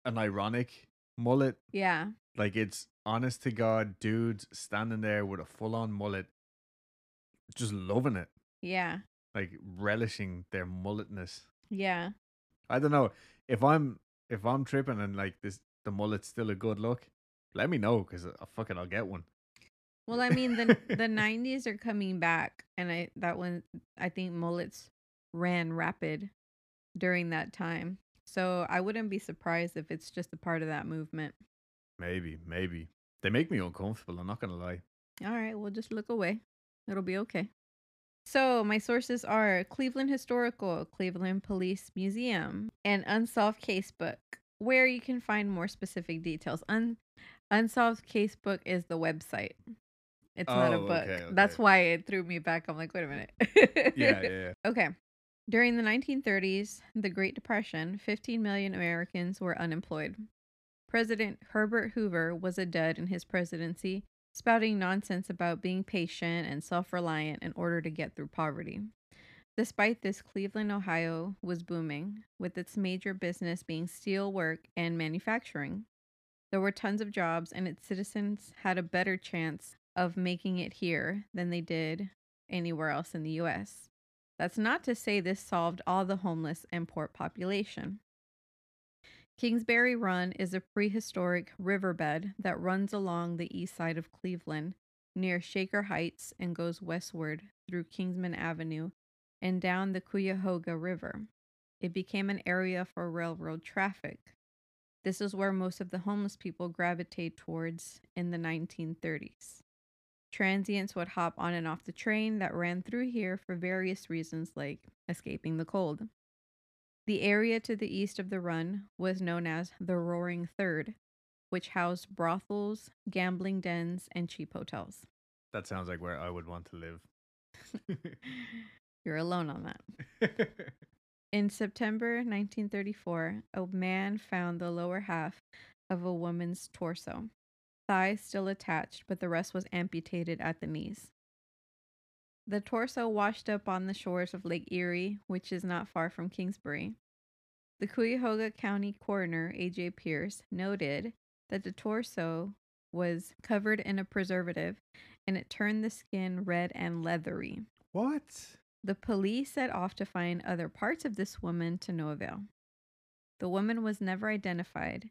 an ironic mullet. Yeah. Like it's honest to God, dudes standing there with a full on mullet, just loving it, Yeah. Like relishing their mulletness. Yeah. I don't know if I'm if I'm tripping and like this the mullet's still a good look. Let me know because uh, I fucking I'll get one. Well, I mean the the 90s are coming back and I that one I think mullets ran rapid during that time. So I wouldn't be surprised if it's just a part of that movement. Maybe, maybe they make me uncomfortable. I'm not gonna lie. All right, we'll just look away. It'll be okay. So my sources are Cleveland Historical, Cleveland Police Museum, and Unsolved Casebook, where you can find more specific details. Un- Unsolved Casebook is the website. It's not a Oh, book. okay, That's why it threw me back. I'm like, wait a minute. Yeah, yeah, yeah. Okay. During the 1930s, the Great Depression, 15 million Americans were unemployed. President Herbert Hoover was a dud in his presidency, spouting nonsense about being patient and self reliant in order to get through poverty. Despite this, Cleveland, Ohio was booming, with its major business being steel work and manufacturing. There were tons of jobs, and its citizens had a better chance of making it here than they did anywhere else in the U.S. That's not to say this solved all the homeless and poor population. Kingsbury Run is a prehistoric riverbed that runs along the east side of Cleveland near Shaker Heights and goes westward through Kinsman Avenue and down the Cuyahoga River. It became an area for railroad traffic. This is where most of the homeless people gravitate towards in the 1930s. Transients would hop on and off the train that ran through here for various reasons, like escaping the cold. The area to the east of the run was known as the Roaring Third, which housed brothels, gambling dens, and cheap hotels. That sounds like where I would want to live. You're alone on that. In September 1934, a man found the lower half of a woman's torso, thighs still attached, but the rest was amputated at the knees. The torso washed up on the shores of Lake Erie, which is not far from Kingsbury. The Cuyahoga County coroner, A.J. Pearce, noted that the torso was covered in a preservative and it turned the skin red and leathery. what? The police set off to find other parts of this woman to no avail. The woman was never identified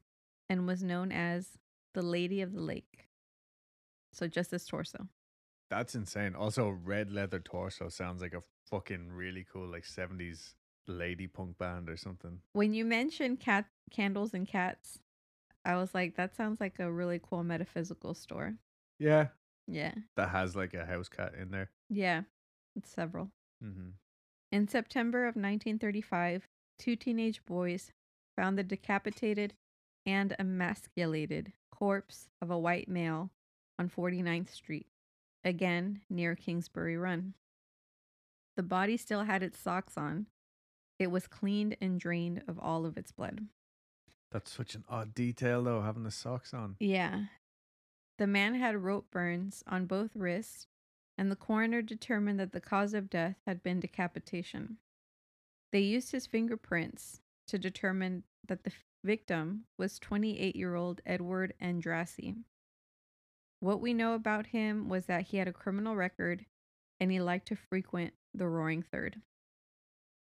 and was known as the Lady of the Lake. So just this torso. That's insane. Also, red leather torso sounds like a fucking really cool like seventies lady punk band or something. When you mentioned cat candles and cats, I was like, that sounds like a really cool metaphysical store. Yeah, Yeah. that has like a house cat in there. Yeah. It's several. Mm-hmm. In September of 1935, two teenage boys found the decapitated and emasculated corpse of a white male on 49th Street, again near Kingsbury Run. The body still had its socks on. It was cleaned and drained of all of its blood. That's such an odd detail though, having the socks on. Yeah. The man had rope burns on both wrists, and the coroner determined that the cause of death had been decapitation. They used his fingerprints to determine that the victim was 28 year old Edward Andrassy. What we know about him was that he had a criminal record and he liked to frequent the Roaring Third.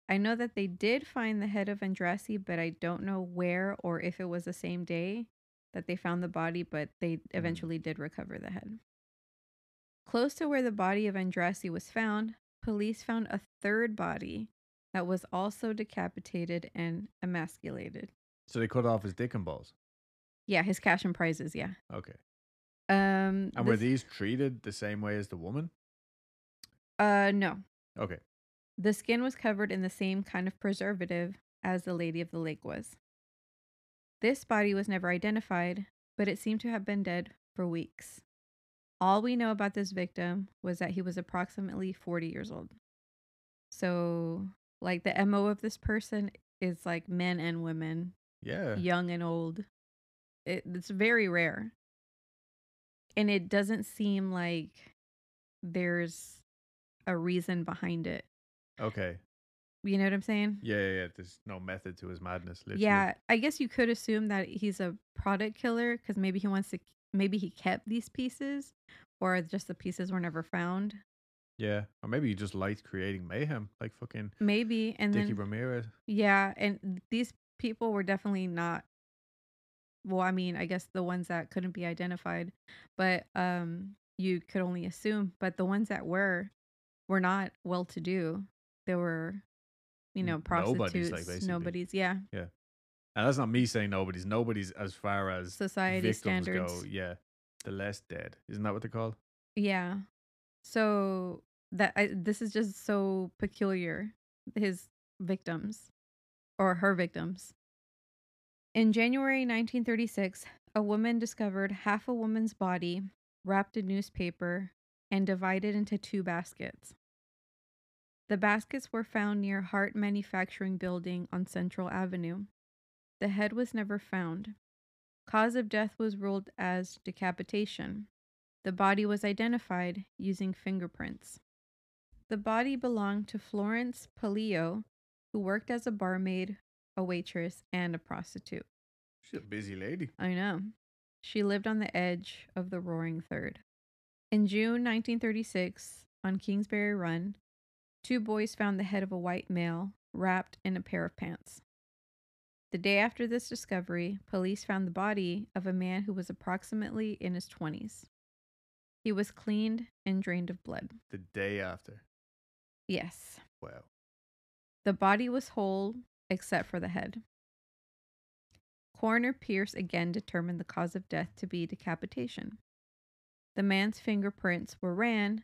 I know that they did find the head of Andrassy, but I don't know where or if it was the same day that they found the body, but they mm. eventually did recover the head. Close to where the body of Andrassy was found, police found a third body that was also decapitated and emasculated. So they cut off his dick and balls. Yeah, his cash and prizes, yeah. Okay. Um And were these treated the same way as the woman? uh no. Okay. The skin was covered in the same kind of preservative as the Lady of the Lake was. This body was never identified, but it seemed to have been dead for weeks. All we know about this victim was that he was approximately 40 years old. So, like, the MO of this person is like men and women, Yeah. young and old. It, it's very rare. And it doesn't seem like there's a reason behind it. Okay. You know what I'm saying? Yeah, yeah, yeah. There's no method to his madness. Literally. Yeah, I guess you could assume that he's a product killer because maybe he wants to, maybe he kept these pieces, or just the pieces were never found. Yeah. Or maybe he just liked creating mayhem, like fucking Maybe, and Dickie then Ramirez. yeah, and these people were definitely not. Well, I mean, I guess the ones that couldn't be identified, but um, you could only assume. But the ones that were, were not well to do. They were, you know, prostitutes. nobody's, like, nobody's, yeah. And that's not me saying nobody's. Nobody's as far as Society victims standards. go. Yeah. The less dead. Isn't that what they're called? Yeah. So that I, this is just so peculiar. His victims or her victims. In January 1936, a woman discovered half a woman's body wrapped in newspaper and divided into two baskets. The baskets were found near Hart Manufacturing Building on Central Avenue. The head was never found. Cause of death was ruled as decapitation. The body was identified using fingerprints. The body belonged to Florence Polillo, who worked as a barmaid, a waitress, and a prostitute. She's a busy lady. I know. She lived on the edge of the Roaring Third. In June 1936, on Kingsbury Run, two boys found the head of a white male wrapped in a pair of pants. The day after this discovery, police found the body of a man who was approximately in his 20s. He was cleaned and drained of blood. The day after. Yes. Wow. The body was whole except for the head. Coroner Pearce again determined the cause of death to be decapitation. The man's fingerprints were ran,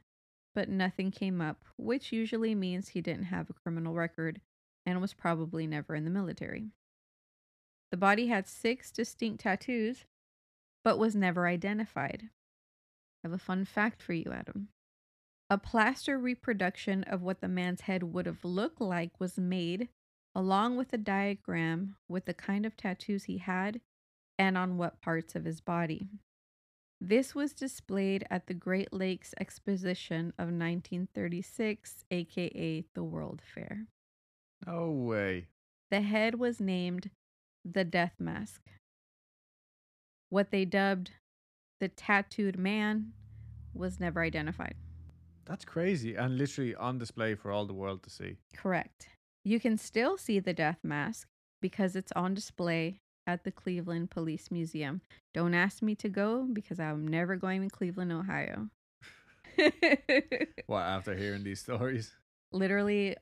but nothing came up, which usually means he didn't have a criminal record and was probably never in the military. The body had six distinct tattoos, but was never identified. I have a fun fact for you, Adam. A plaster reproduction of what the man's head would have looked like was made, along with a diagram with the kind of tattoos he had and on what parts of his body. This was displayed at the Great Lakes Exposition of 1936, aka the World Fair. No way. The head was named the Death Mask. What they dubbed the Tattooed Man was never identified. That's crazy. And literally on display for all the world to see. Correct. You can still see the death mask because it's on display at the Cleveland Police Museum. Don't ask me to go because I'm never going to Cleveland, Ohio. What, after hearing these stories? Literally,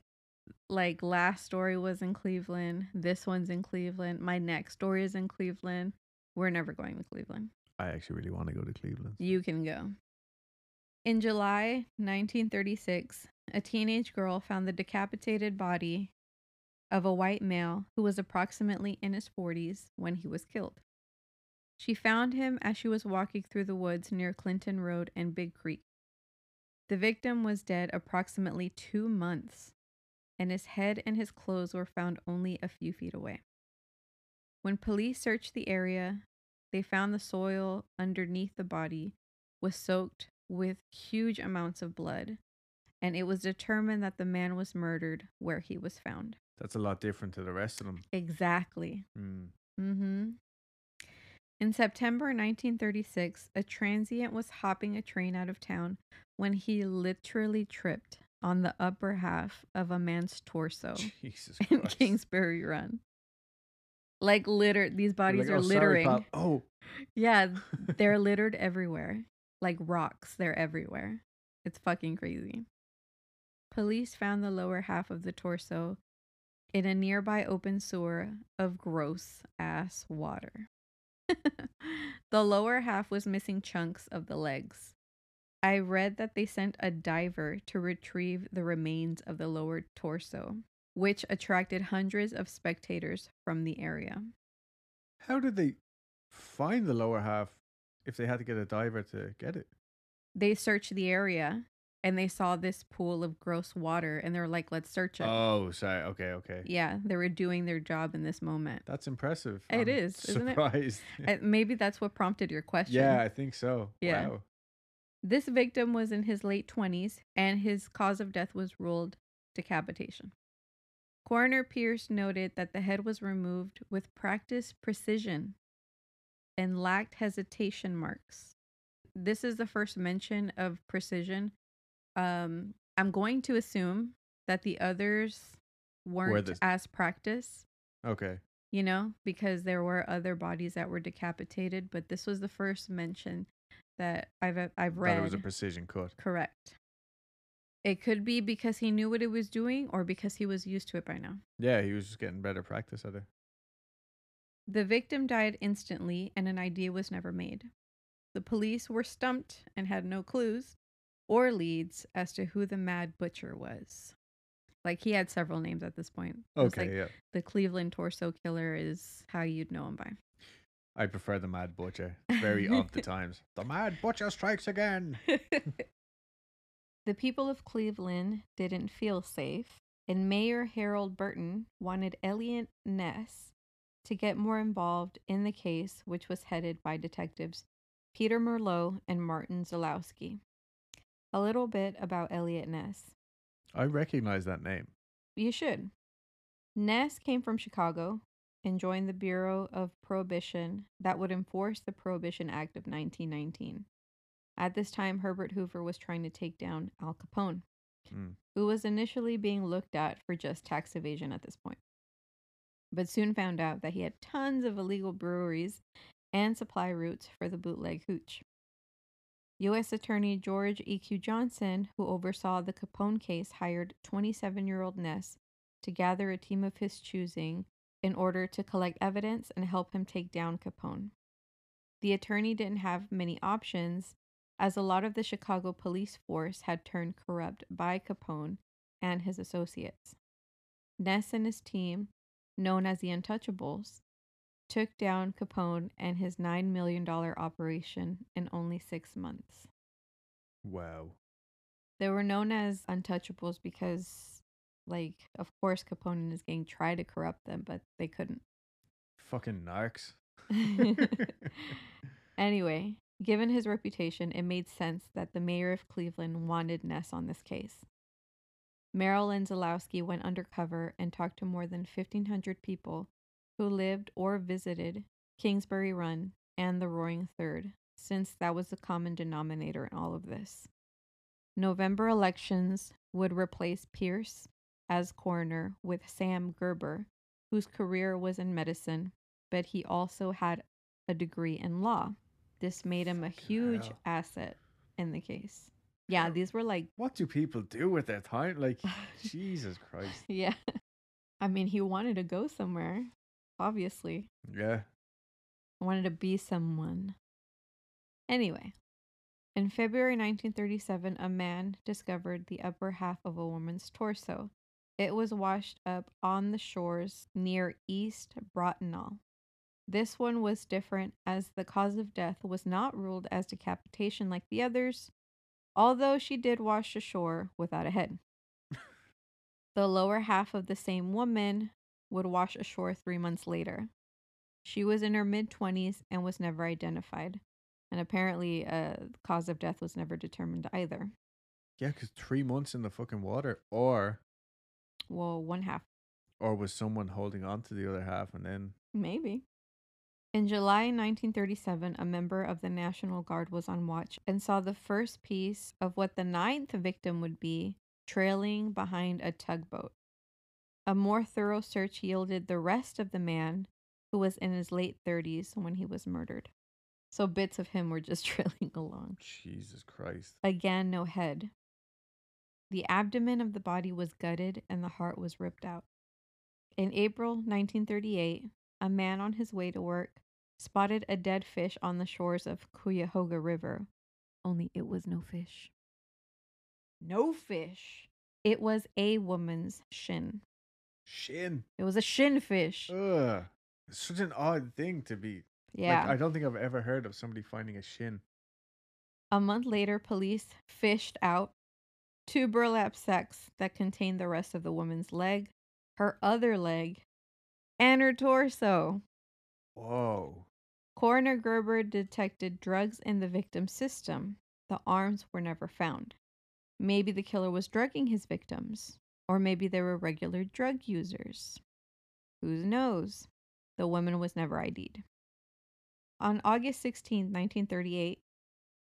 like last story was in Cleveland. This one's in Cleveland. My next story is in Cleveland. We're never going to Cleveland. I actually really want to go to Cleveland. You can go. In July 1936, a teenage girl found the decapitated body of a white male who was approximately in his 40s when he was killed. She found him as she was walking through the woods near Clinton Road and Big Creek. The victim was dead approximately two months, and his head and his clothes were found only a few feet away. When police searched the area, they found the soil underneath the body was soaked with huge amounts of blood, and it was determined that the man was murdered where he was found. That's a lot different to the rest of them. Exactly. Mm. Mm-hmm. In September 1936, a transient was hopping a train out of town when he literally tripped on the upper half of a man's torso Jesus in Christ. Kingsbury Run. Like litter, these bodies like, are "Oh, littering. pal." Oh, Yeah, they're littered everywhere. Like rocks, they're everywhere. It's fucking crazy. Police found the lower half of the torso in a nearby open sewer of gross ass water. the lower half was missing chunks of the legs. I read that they sent a diver to retrieve the remains of the lower torso, which attracted hundreds of spectators from the area. how did they find the lower half if they had to get a diver to get it? they searched the area and they saw this pool of gross water and they were like, let's search it. Oh, sorry. Okay, okay. yeah, they were doing their job in this moment. That's impressive. It I'm is, isn't it? surprised. Maybe that's what prompted your question. yeah, I think so. Yeah. Wow. This victim was in his late 20s and his cause of death was ruled decapitation. Coroner Pearce noted that the head was removed with practiced precision and lacked hesitation marks. This is the first mention of precision. Um, I'm going to assume that the others weren't the- as practiced, Okay. you know, because there were other bodies that were decapitated, but this was the first mention that I've I've That read. it was a precision cut. Correct. It could be because he knew what it was doing or because he was used to it by now. Yeah, he was just getting better practice at it. The victim died instantly and an idea was never made. The police were stumped and had no clues, or leads as to who the Mad Butcher was. Like he had several names at this point. It was Okay, like yeah. the Cleveland Torso Killer is how you'd know him by. I prefer the Mad Butcher. Very of the times. The Mad Butcher strikes again. the people of Cleveland didn't feel safe, and Mayor Harold Burton wanted Eliot Ness to get more involved in the case, which was headed by detectives Peter Merylo and Martin Zalewski. A little bit about Eliot Ness. I recognize that name. You should. Ness came from Chicago and joined the Bureau of Prohibition that would enforce the Prohibition Act of 1919. At this time, Herbert Hoover was trying to take down Al Capone, Mm. who was initially being looked at for just tax evasion at this point, but soon found out that he had tons of illegal breweries and supply routes for the bootleg hooch. U.S. Attorney George E.Q. Johnson, who oversaw the Capone case, hired 27 year old Ness to gather a team of his choosing in order to collect evidence and help him take down Capone. The attorney didn't have many options, as a lot of the Chicago police force had turned corrupt by Capone and his associates. Ness and his team, known as the Untouchables, took down Capone and his $9 million operation in only six months. Wow. They were known as Untouchables because, like, of course, Capone and his gang tried to corrupt them, but they couldn't. Fucking narcs. Anyway, given his reputation, it made sense that the mayor of Cleveland wanted Ness on this case. Marilyn Zalewski went undercover and talked to more than 1,500 people who lived or visited Kingsbury Run and the Roaring Third, since that was the common denominator in all of this. November elections would replace Pearce as coroner with Sam Gerber, whose career was in medicine, but he also had a degree in law. This made him a huge asset in the case. Yeah, these were like, What do people do with their time? Like, Jesus Christ. yeah. I mean, he wanted to go somewhere, obviously. Yeah. wanted to be someone. Anyway, in February 1937, a man discovered the upper half of a woman's torso. It was washed up on the shores near East Bratenahl. This one was different as the cause of death was not ruled as decapitation like the others, although she did wash ashore without a head. the lower half of the same woman would wash ashore three months later. She was in her mid 20s and was never identified. And apparently, uh, cause of death was never determined either. Yeah, because three months in the fucking water, or Well, one half, or was someone holding on to the other half and then maybe. In July 1937, a member of the National Guard was on watch and saw the first piece of what the ninth victim would be trailing behind a tugboat. A more thorough search yielded the rest of the man, who was in his late 30s when he was murdered. So bits of him were just trailing along. Jesus Christ. Again, no head. The abdomen of the body was gutted and the heart was ripped out. In April 1938, a man on his way to work spotted a dead fish on the shores of Cuyahoga River. Only it was no fish. No fish. It was a woman's shin. Shin. It was a shin fish. Ugh. It's such an odd thing to be. Yeah. Like, I don't think I've ever heard of somebody finding a shin. A month later, police fished out two burlap sacks that contained the rest of the woman's leg, her other leg, and her torso. Whoa. Coroner Gerber detected drugs in the victim's system. The arms were never found. Maybe the killer was drugging his victims, or maybe they were regular drug users. Who knows? The woman was never ID'd. On August 16, 1938,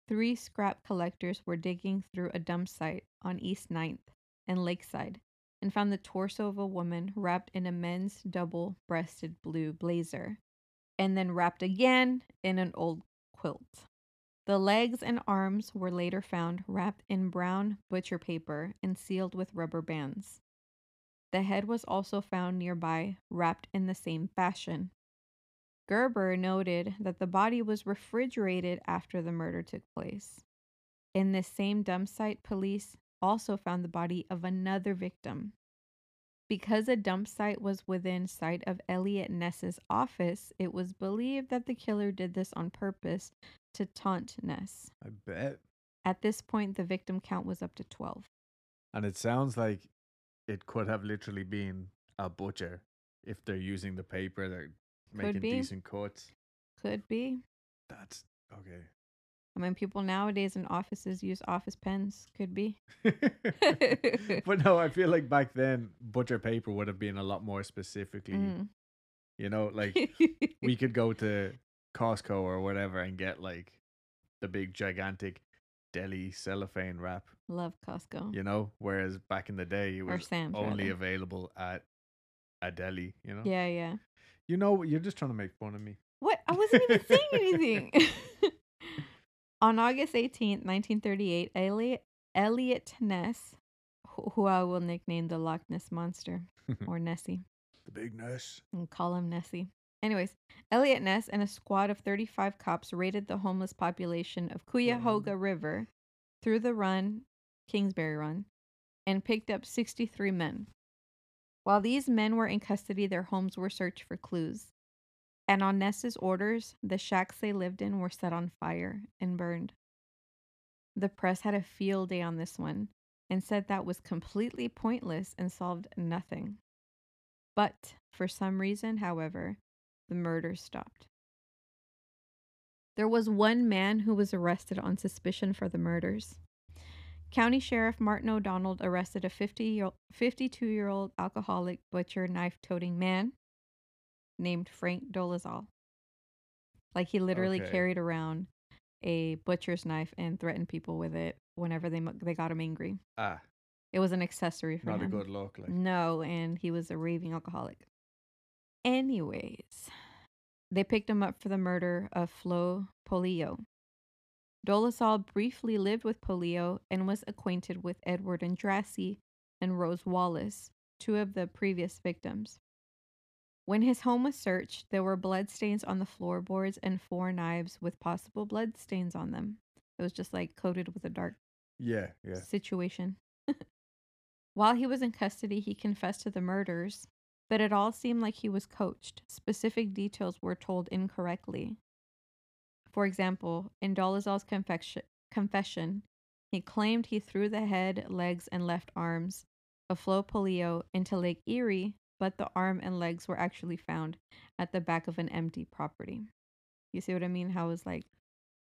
three scrap collectors were digging through a dump site on East 9th and Lakeside and found the torso of a woman wrapped in a men's double breasted blue blazer and then wrapped again in an old quilt. The legs and arms were later found wrapped in brown butcher paper and sealed with rubber bands. The head was also found nearby, wrapped in the same fashion. Gerber noted that the body was refrigerated after the murder took place. In this same dump site, police also found the body of another victim. Because a dump site was within sight of Eliot Ness's office, it was believed that the killer did this on purpose to taunt Ness. I bet. At this point, the victim count was up to 12. And it sounds like it could have literally been a butcher if they're using the paper, they're making be. decent cuts. Could be. That's okay. I mean, people nowadays in offices use office pens. Could be. but no, I feel like back then butcher paper would have been a lot more specifically, Mm. you know, like we could go to Costco or whatever and get like the big gigantic deli cellophane wrap, Love Costco. you know, whereas back in the day it was Sam's, only rather. available at a deli, you know. Yeah, yeah. You know, you're just trying to make fun of me. What? I wasn't even saying anything. On August 18th, 1938, Eliot, Eliot Ness, who, who I will nickname the Loch Ness Monster or Nessie, The big ness. and call him Nessie. Anyways, Eliot Ness and a squad of 35 cops raided the homeless population of Cuyahoga mm-hmm. River through the run, Kingsbury Run, and picked up 63 men. While these men were in custody, their homes were searched for clues. And on Ness's orders, the shacks they lived in were set on fire and burned. The press had a field day on this one and said that was completely pointless and solved nothing. But for some reason, however, the murders stopped. There was one man who was arrested on suspicion for the murders. County Sheriff Martin O'Donnell arrested a 50 year, 52 year old alcoholic butcher knife toting man named Frank Dolezal. Like he literally Okay. carried around a butcher's knife and threatened people with it whenever they they got him angry. Ah, It was an accessory for not him. a good look. Like, No, and he was a raving alcoholic. Anyways, they picked him up for the murder of Flo Polillo. Dolezal briefly lived with Polillo and was acquainted with Edward Andrassy and Rose Wallace, two of the previous victims. When his home was searched, there were bloodstains on the floorboards and four knives with possible bloodstains on them. It was just like coated with a dark yeah, yeah. situation. While he was in custody, he confessed to the murders, but it all seemed like he was coached. Specific details were told incorrectly. For example, in confection, confession, he claimed he threw the head, legs, and left arms of Flo Polillo into Lake Erie, but the arm and legs were actually found at the back of an empty property. You see what I mean? How it's like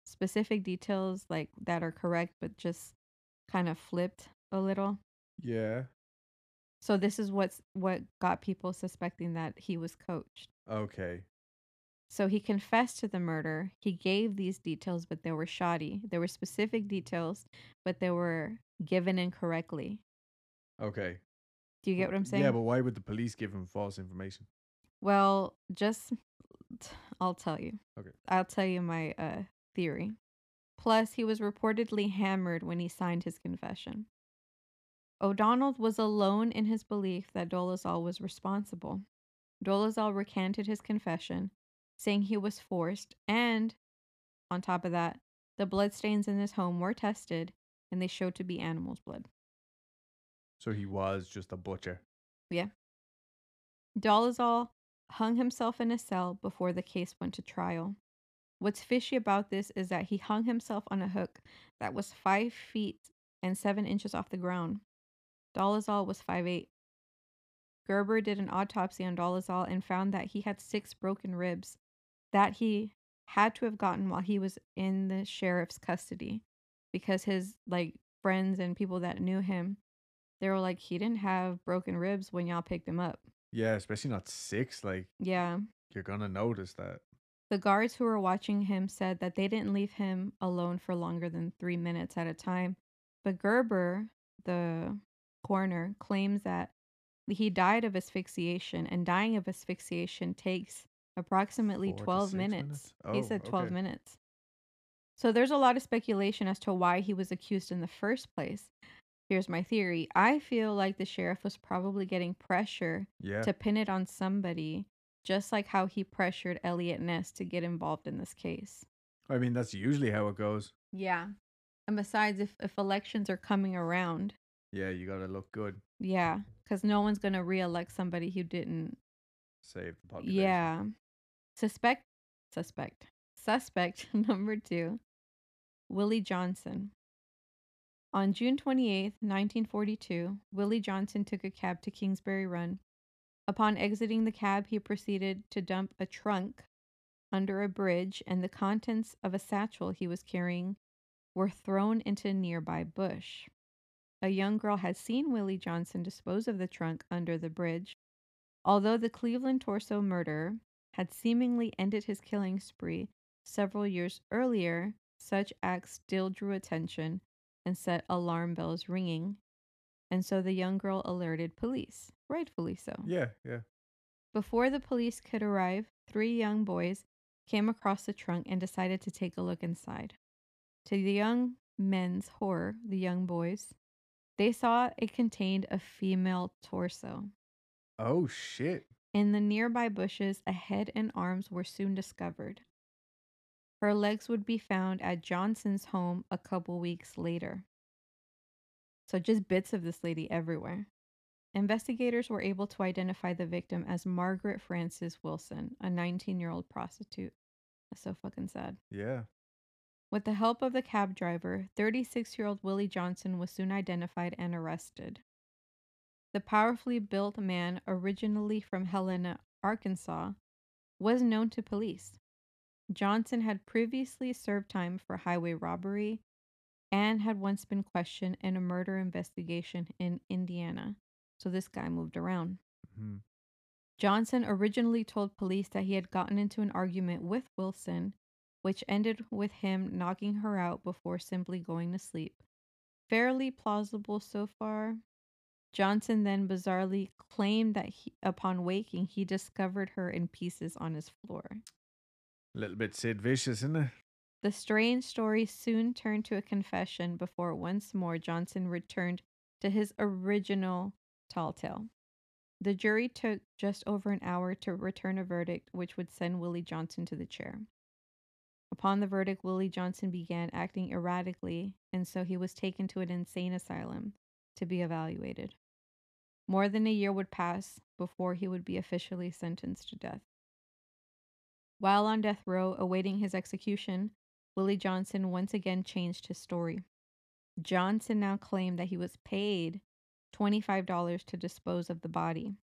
specific details like that are correct, but just kind of flipped a little. Yeah. So this is what's what got people suspecting that he was coached. Okay. So he confessed to the murder. He gave these details, but they were shoddy. There were specific details, but they were given incorrectly. Okay. Do you get what I'm saying? Yeah, but why would the police give him false information? Well, just I'll tell you. Okay. I'll tell you my uh theory. Plus, he was reportedly hammered when he signed his confession. O'Donnell was alone in his belief that Dolezal was responsible. Dolezal recanted his confession, saying he was forced, and on top of that, the bloodstains in his home were tested and they showed to be animal's blood. So he was just a butcher. Yeah. Dolezal hung himself in a cell before the case went to trial. What's fishy about this is that he hung himself on a hook that was five feet and seven inches off the ground. Dolezal was five eight. Gerber did an autopsy on Dolezal and found that he had six broken ribs that he had to have gotten while he was in the sheriff's custody because his like friends and people that knew him they were like he didn't have broken ribs when y'all picked him up Yeah, especially not six. Like yeah. you're gonna notice that. The guards who were watching him said that they didn't leave him alone for longer than three minutes at a time. But Gerber, the coroner, claims that he died of asphyxiation, and dying of asphyxiation takes approximately Four 12 six minutes. minutes? He Oh, said 12 okay. minutes. So there's a lot of speculation as to why he was accused in the first place. Here's my theory I feel like the sheriff was probably getting pressure Yeah. to pin it on somebody, just like how he pressured Eliot Ness to get involved in this case. I mean, that's usually how it goes. Yeah. And besides, if if elections are coming around, Yeah, you gotta look good. yeah, because no one's gonna reelect somebody who didn't. Save the population. Yeah. Suspect, suspect, suspect number two, Willie Johnson. On June 28, 1942, Willie Johnson took a cab to Kingsbury Run. Upon exiting the cab, he proceeded to dump a trunk under a bridge, and the contents of a satchel he was carrying were thrown into a nearby bush. A young girl had seen Willie Johnson dispose of the trunk under the bridge. Although the Cleveland torso murder had seemingly ended his killing spree several years earlier, such acts still drew attention and set alarm bells ringing. And so the young girl alerted police, rightfully so. Yeah, yeah. Before the police could arrive, three young boys came across the trunk and decided to take a look inside. To the young men's horror, the young boys, they saw it contained a female torso. Oh shit. In the nearby bushes, a head and arms were soon discovered. Her legs would be found at Johnson's home a couple weeks later. So, just bits of this lady everywhere. Investigators were able to identify the victim as Margaret Frances Wilson, a 19 year old prostitute. That's so fucking sad. Yeah. With the help of the cab driver, 36 year old Willie Johnson was soon identified and arrested. The powerfully built man, originally from Helena, Arkansas, was known to police. Johnson had previously served time for highway robbery and had once been questioned in a murder investigation in Indiana. So this guy moved around. Mm-hmm. Johnson originally told police that he had gotten into an argument with Wilson, which ended with him knocking her out before simply going to sleep. Fairly plausible so far. Johnson then bizarrely claimed that he, upon waking, he discovered her in pieces on his floor. A little bit Sid Vicious, isn't it? The strange story soon turned to a confession before once more Johnson returned to his original tall tale. The jury took just over an hour to return a verdict which would send Willie Johnson to the chair. Upon the verdict, Willie Johnson began acting erratically, and so he was taken to an insane asylum to be evaluated. More than a year would pass before he would be officially sentenced to death. While on death row awaiting his execution, Willie Johnson once again changed his story. Johnson now claimed that he was paid $25 to dispose of the body.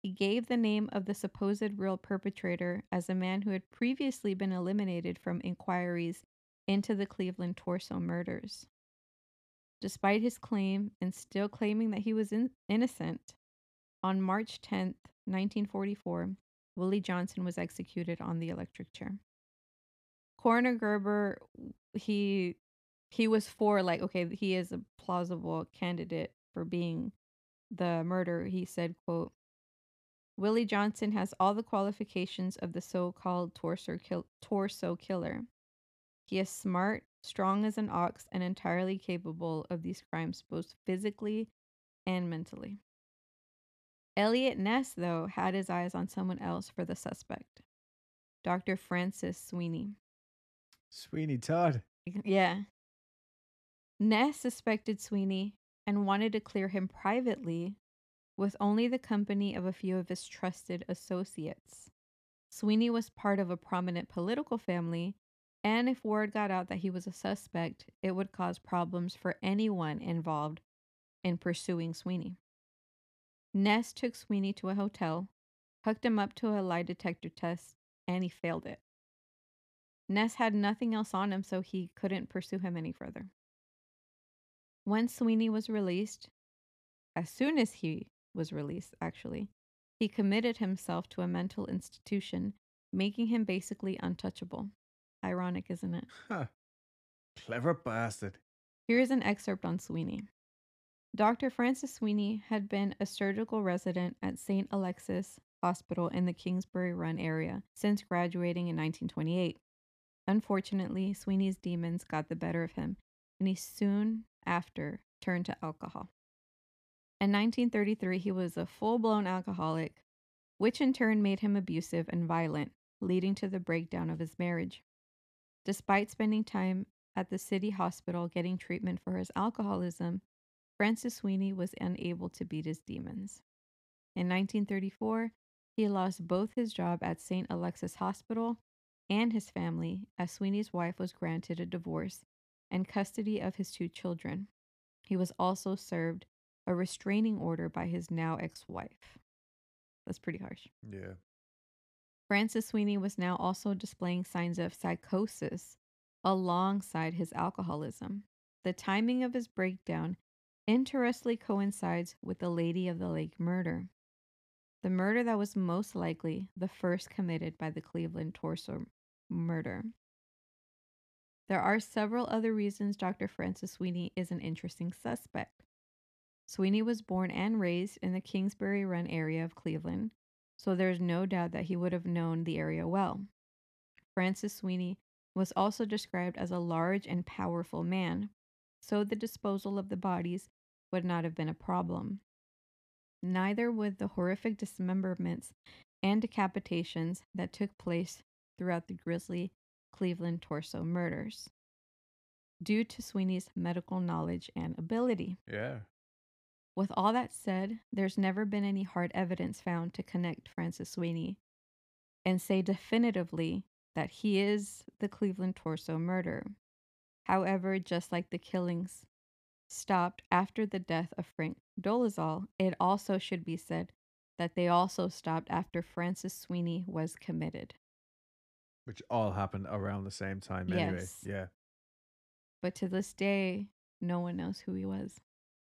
He gave the name of the supposed real perpetrator as a man who had previously been eliminated from inquiries into the Cleveland torso murders. Despite his claim and still claiming that he was in- innocent, on March 10th, 1944, Willie Johnson was executed on the electric chair. Coroner Gerber, he he was for like okay, he is a plausible candidate for being the murderer. He said, "quote Willie Johnson has all the qualifications of the so-called torso kill- torso killer. He is smart, strong as an ox, and entirely capable of these crimes both physically and mentally." Eliot Ness, though, had his eyes on someone else for the suspect Dr. Francis Sweeney. Sweeney Todd. Yeah. Ness suspected Sweeney and wanted to clear him privately with only the company of a few of his trusted associates. Sweeney was part of a prominent political family, and if word got out that he was a suspect, it would cause problems for anyone involved in pursuing Sweeney. Ness took Sweeney to a hotel, hooked him up to a lie detector test, and he failed it. Ness had nothing else on him, so he couldn't pursue him any further. When Sweeney was released, as soon as he was released, actually, he committed himself to a mental institution, making him basically untouchable. Ironic, isn't it? Huh. Clever bastard. Here's an excerpt on Sweeney. Dr. Francis Sweeney had been a surgical resident at St. Alexis Hospital in the Kingsbury Run area since graduating in 1928. Unfortunately, Sweeney's demons got the better of him, and he soon after turned to alcohol. In 1933, he was a full blown alcoholic, which in turn made him abusive and violent, leading to the breakdown of his marriage. Despite spending time at the city hospital getting treatment for his alcoholism, Francis Sweeney was unable to beat his demons. In 1934, he lost both his job at St. Alexis Hospital and his family as Sweeney's wife was granted a divorce and custody of his two children. He was also served a restraining order by his now ex wife. That's pretty harsh. Yeah. Francis Sweeney was now also displaying signs of psychosis alongside his alcoholism. The timing of his breakdown interestingly coincides with the Lady of the Lake murder. The murder that was most likely the first committed by the Cleveland torso murder. There are several other reasons Dr. Francis Sweeney is an interesting suspect. Sweeney was born and raised in the Kingsbury Run area of Cleveland, so there's no doubt that he would have known the area well. Francis Sweeney was also described as a large and powerful man, so the disposal of the bodies would not have been a problem. Neither would the horrific dismemberments and decapitations that took place throughout the grisly Cleveland torso murders, due to Sweeney's medical knowledge and ability. Yeah. With all that said, there's never been any hard evidence found to connect Francis Sweeney and say definitively that he is the Cleveland torso murderer. However, just like the killings stopped after the death of Frank Dolezal, it also should be said that they also stopped after Francis Sweeney was committed. Which all happened around the same time anyway. Yes. Yeah. But to this day, no one knows who he was.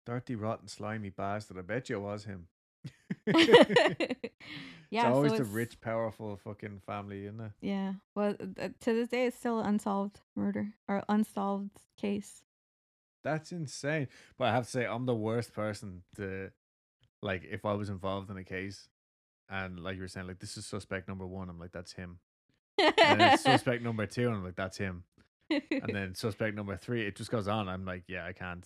Dirty, rotten, slimy bastard. I bet you it was him. yeah, it's always so the it's- rich, powerful fucking family, isn't it? Yeah. Well, th- to this day, it's still an unsolved murder or unsolved case. That's insane. But I have to say, I'm the worst person to, like, if I was involved in a case and, like you were saying, like, this is suspect number one, I'm like, that's him. And then it's suspect number two, and I'm like, that's him. And then suspect number three, it just goes on. I'm like, yeah, I can't.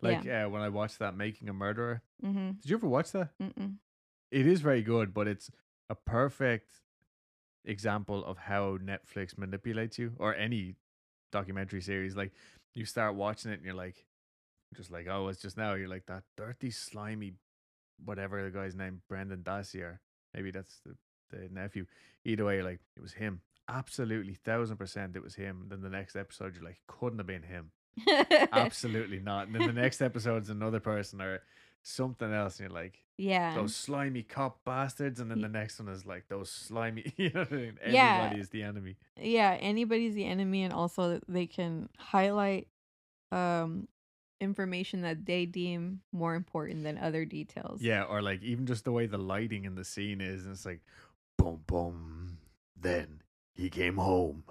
Like, uh, when I watched that Making a Murderer, mm-hmm. did you ever watch that? Mm-mm. It is very good, but it's a perfect example of how Netflix manipulates you or any documentary series. Like you start watching it and you're like, just like, oh, it's just now. You're like that dirty, slimy, whatever the guy's name, Brendan Dassey. Maybe that's the, the nephew. Either way, you're like, it was him. Absolutely, thousand percent, it was him. Then the next episode, you're like, couldn't have been him. Absolutely not. And then the next episode's another person or something else, and you're like, yeah. those slimy cop bastards, and then the next one is like those slimy. You know what I mean? Yeah. Is the enemy. yeah anybody's the enemy and also they can highlight um information that they deem more important than other details Yeah, or like even just the way the lighting in the scene is, and it's like, boom, boom. Then he came home.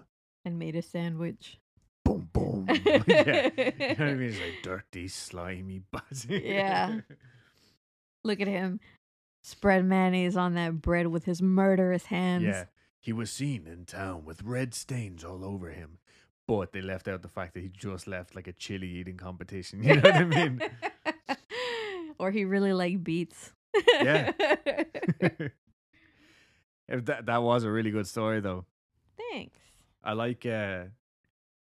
and made a sandwich Boom, boom. yeah, you know what I mean? It's like dirty, slimy bastard. Yeah. look at him spread mayonnaise on that bread with his murderous hands yeah. He was seen in town with red stains all over him, but they left out the fact that he just left like a chili eating competition. You know what I mean? or he really liked beets Yeah. if that that was a really good story though. thanks I like uh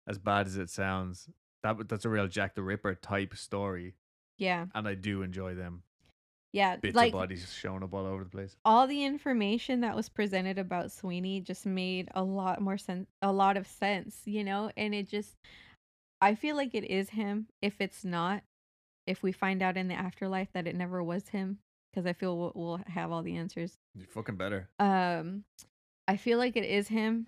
as bad as it sounds, that that's a real Jack the Ripper type story, yeah and I do enjoy them. yeah Bits like of bodies showing up all over the place. all the information that was presented about Sweeney just made a lot more sense a lot of sense, you know, and it just I feel like it is him if it's not if we find out in the afterlife that it never was him because I feel we'll, we'll have all the answers. You fucking better. Um I feel like it is him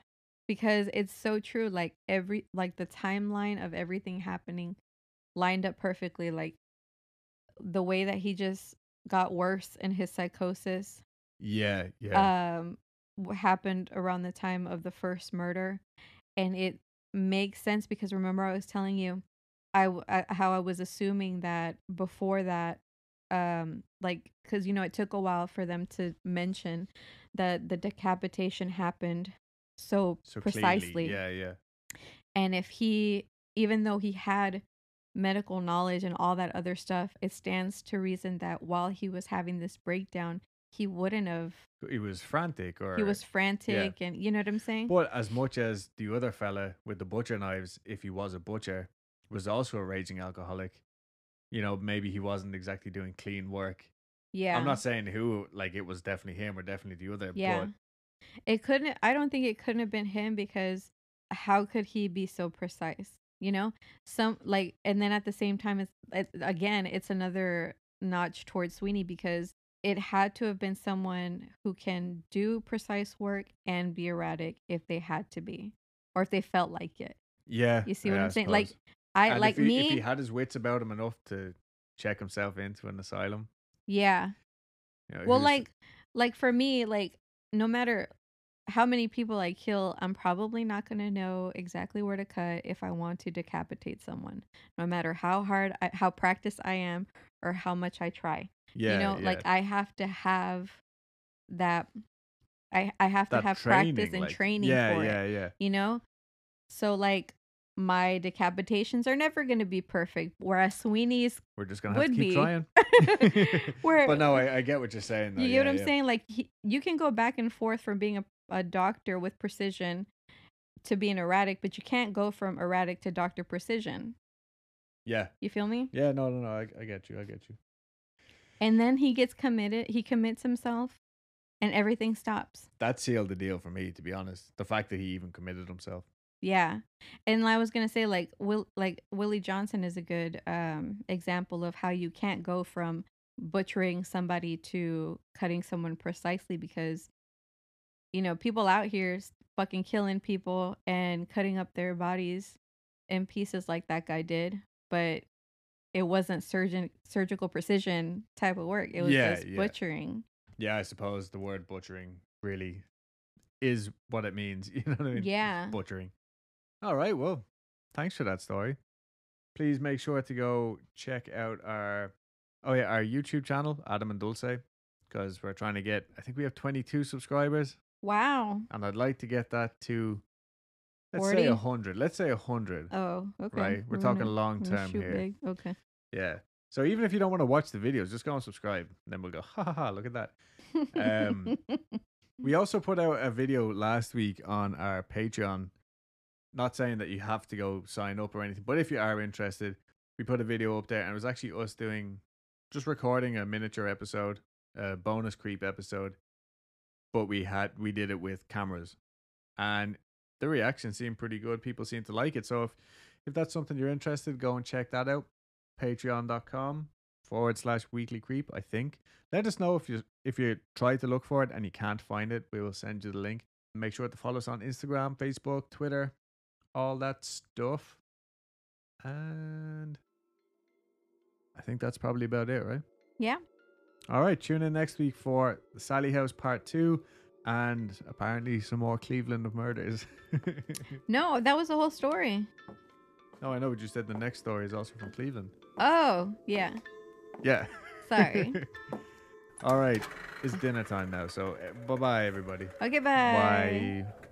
because it's so true like every like the timeline of everything happening lined up perfectly like the way that he just got worse in his psychosis Yeah, yeah. um happened around the time of the first murder and it makes sense because remember I was telling you I how I was assuming that before that um like cuz you know it took a while for them to mention that the decapitation happened so, so precisely clearly, yeah, yeah. and if he even though he had medical knowledge and all that other stuff it stands to reason that while he was having this breakdown he wouldn't have. He was frantic, or He was frantic, and you know what I'm saying? But as much as the other fella with the butcher knives, if he was a butcher, was also a raging alcoholic, you know, maybe he wasn't exactly doing clean work. yeah. I'm not saying who, like it was definitely him or definitely the other. Yeah. But It couldn't. I don't think it couldn't have been him because how could he be so precise? You know, some like, and then at the same time, it's it, again, it's another notch towards Sweeney because it had to have been someone who can do precise work and be erratic if they had to be, or if they felt like it. yeah. You see what yeah, I'm saying? Like. I And like if he, me. If he had his wits about him enough to check himself into an asylum. yeah. You know, Well, like, like for me, like no matter how many people I kill, I'm probably not gonna know exactly where to cut if I want to decapitate someone. No matter how hard, I, how practiced I am, or how much I try. yeah, you know, yeah. like I have to have that. I I have to have training, practice and like- training Yeah, for yeah, it. yeah. You know, so like my decapitations are never gonna be perfect, whereas Sweeney's We're just gonna have to would keep be. trying. Where- but no, I, I get what you're saying. Though. You yeah, get what I'm yeah. saying? Like he, you can go back and forth from being a, a doctor with precision to being erratic, but you can't go from erratic to doctor precision. Yeah, You feel me? yeah. No, no, no. I, I get you. I get you. And then he gets committed. He commits himself, and everything stops. That sealed the deal for me, to be honest. The fact that he even committed himself. Yeah, and I was gonna say like Will like Willie Johnson is a good um example of how you can't go from butchering somebody to cutting someone precisely because you know people out here fucking killing people and cutting up their bodies in pieces like that guy did, but it wasn't surgeon surgical precision type of work. It was Yeah, just yeah. butchering. Yeah, I suppose the word butchering really is what it means. You know what I mean? Yeah. Butchering. All right. Well, thanks for that story. Please make sure to go check out our oh yeah our YouTube channel Adam and Dulce because we're trying to get I think we have 22 subscribers Wow. and I'd like to get that to let's 40? say a hundred. Let's say a hundred. Oh, okay. Right, we're gonna- talking long gonna term here. big. Okay. Yeah. So even if you don't want to watch the videos, just go and subscribe. And then we'll go, ha ha ha, look at that. Um, We also put out a video last week on our Patreon. Not saying that you have to go sign up or anything, but if you are interested, we put a video up there and it was actually us doing just recording a miniature episode, a bonus creep episode. But we had we did it with cameras. And the reaction seemed pretty good. People seemed to like it. So if if that's something you're interested, go and check that out. Patreon.com forward slash weekly creep, I think. Let us know if you if you try to look for it and you can't find it. We will send you the link. Make sure to follow us on Instagram, Facebook, Twitter, all that stuff. And I think that's probably about it, right? yeah. All right, tune in next week for the Sallie House Part 2 and apparently some more Cleveland of murders. No, that was the whole story. no, I know what you said. The next story is also from Cleveland. Oh, yeah. Yeah. Sorry. All right, it's dinner time now. So, eh, bye bye, everybody. Okay, bye. Bye.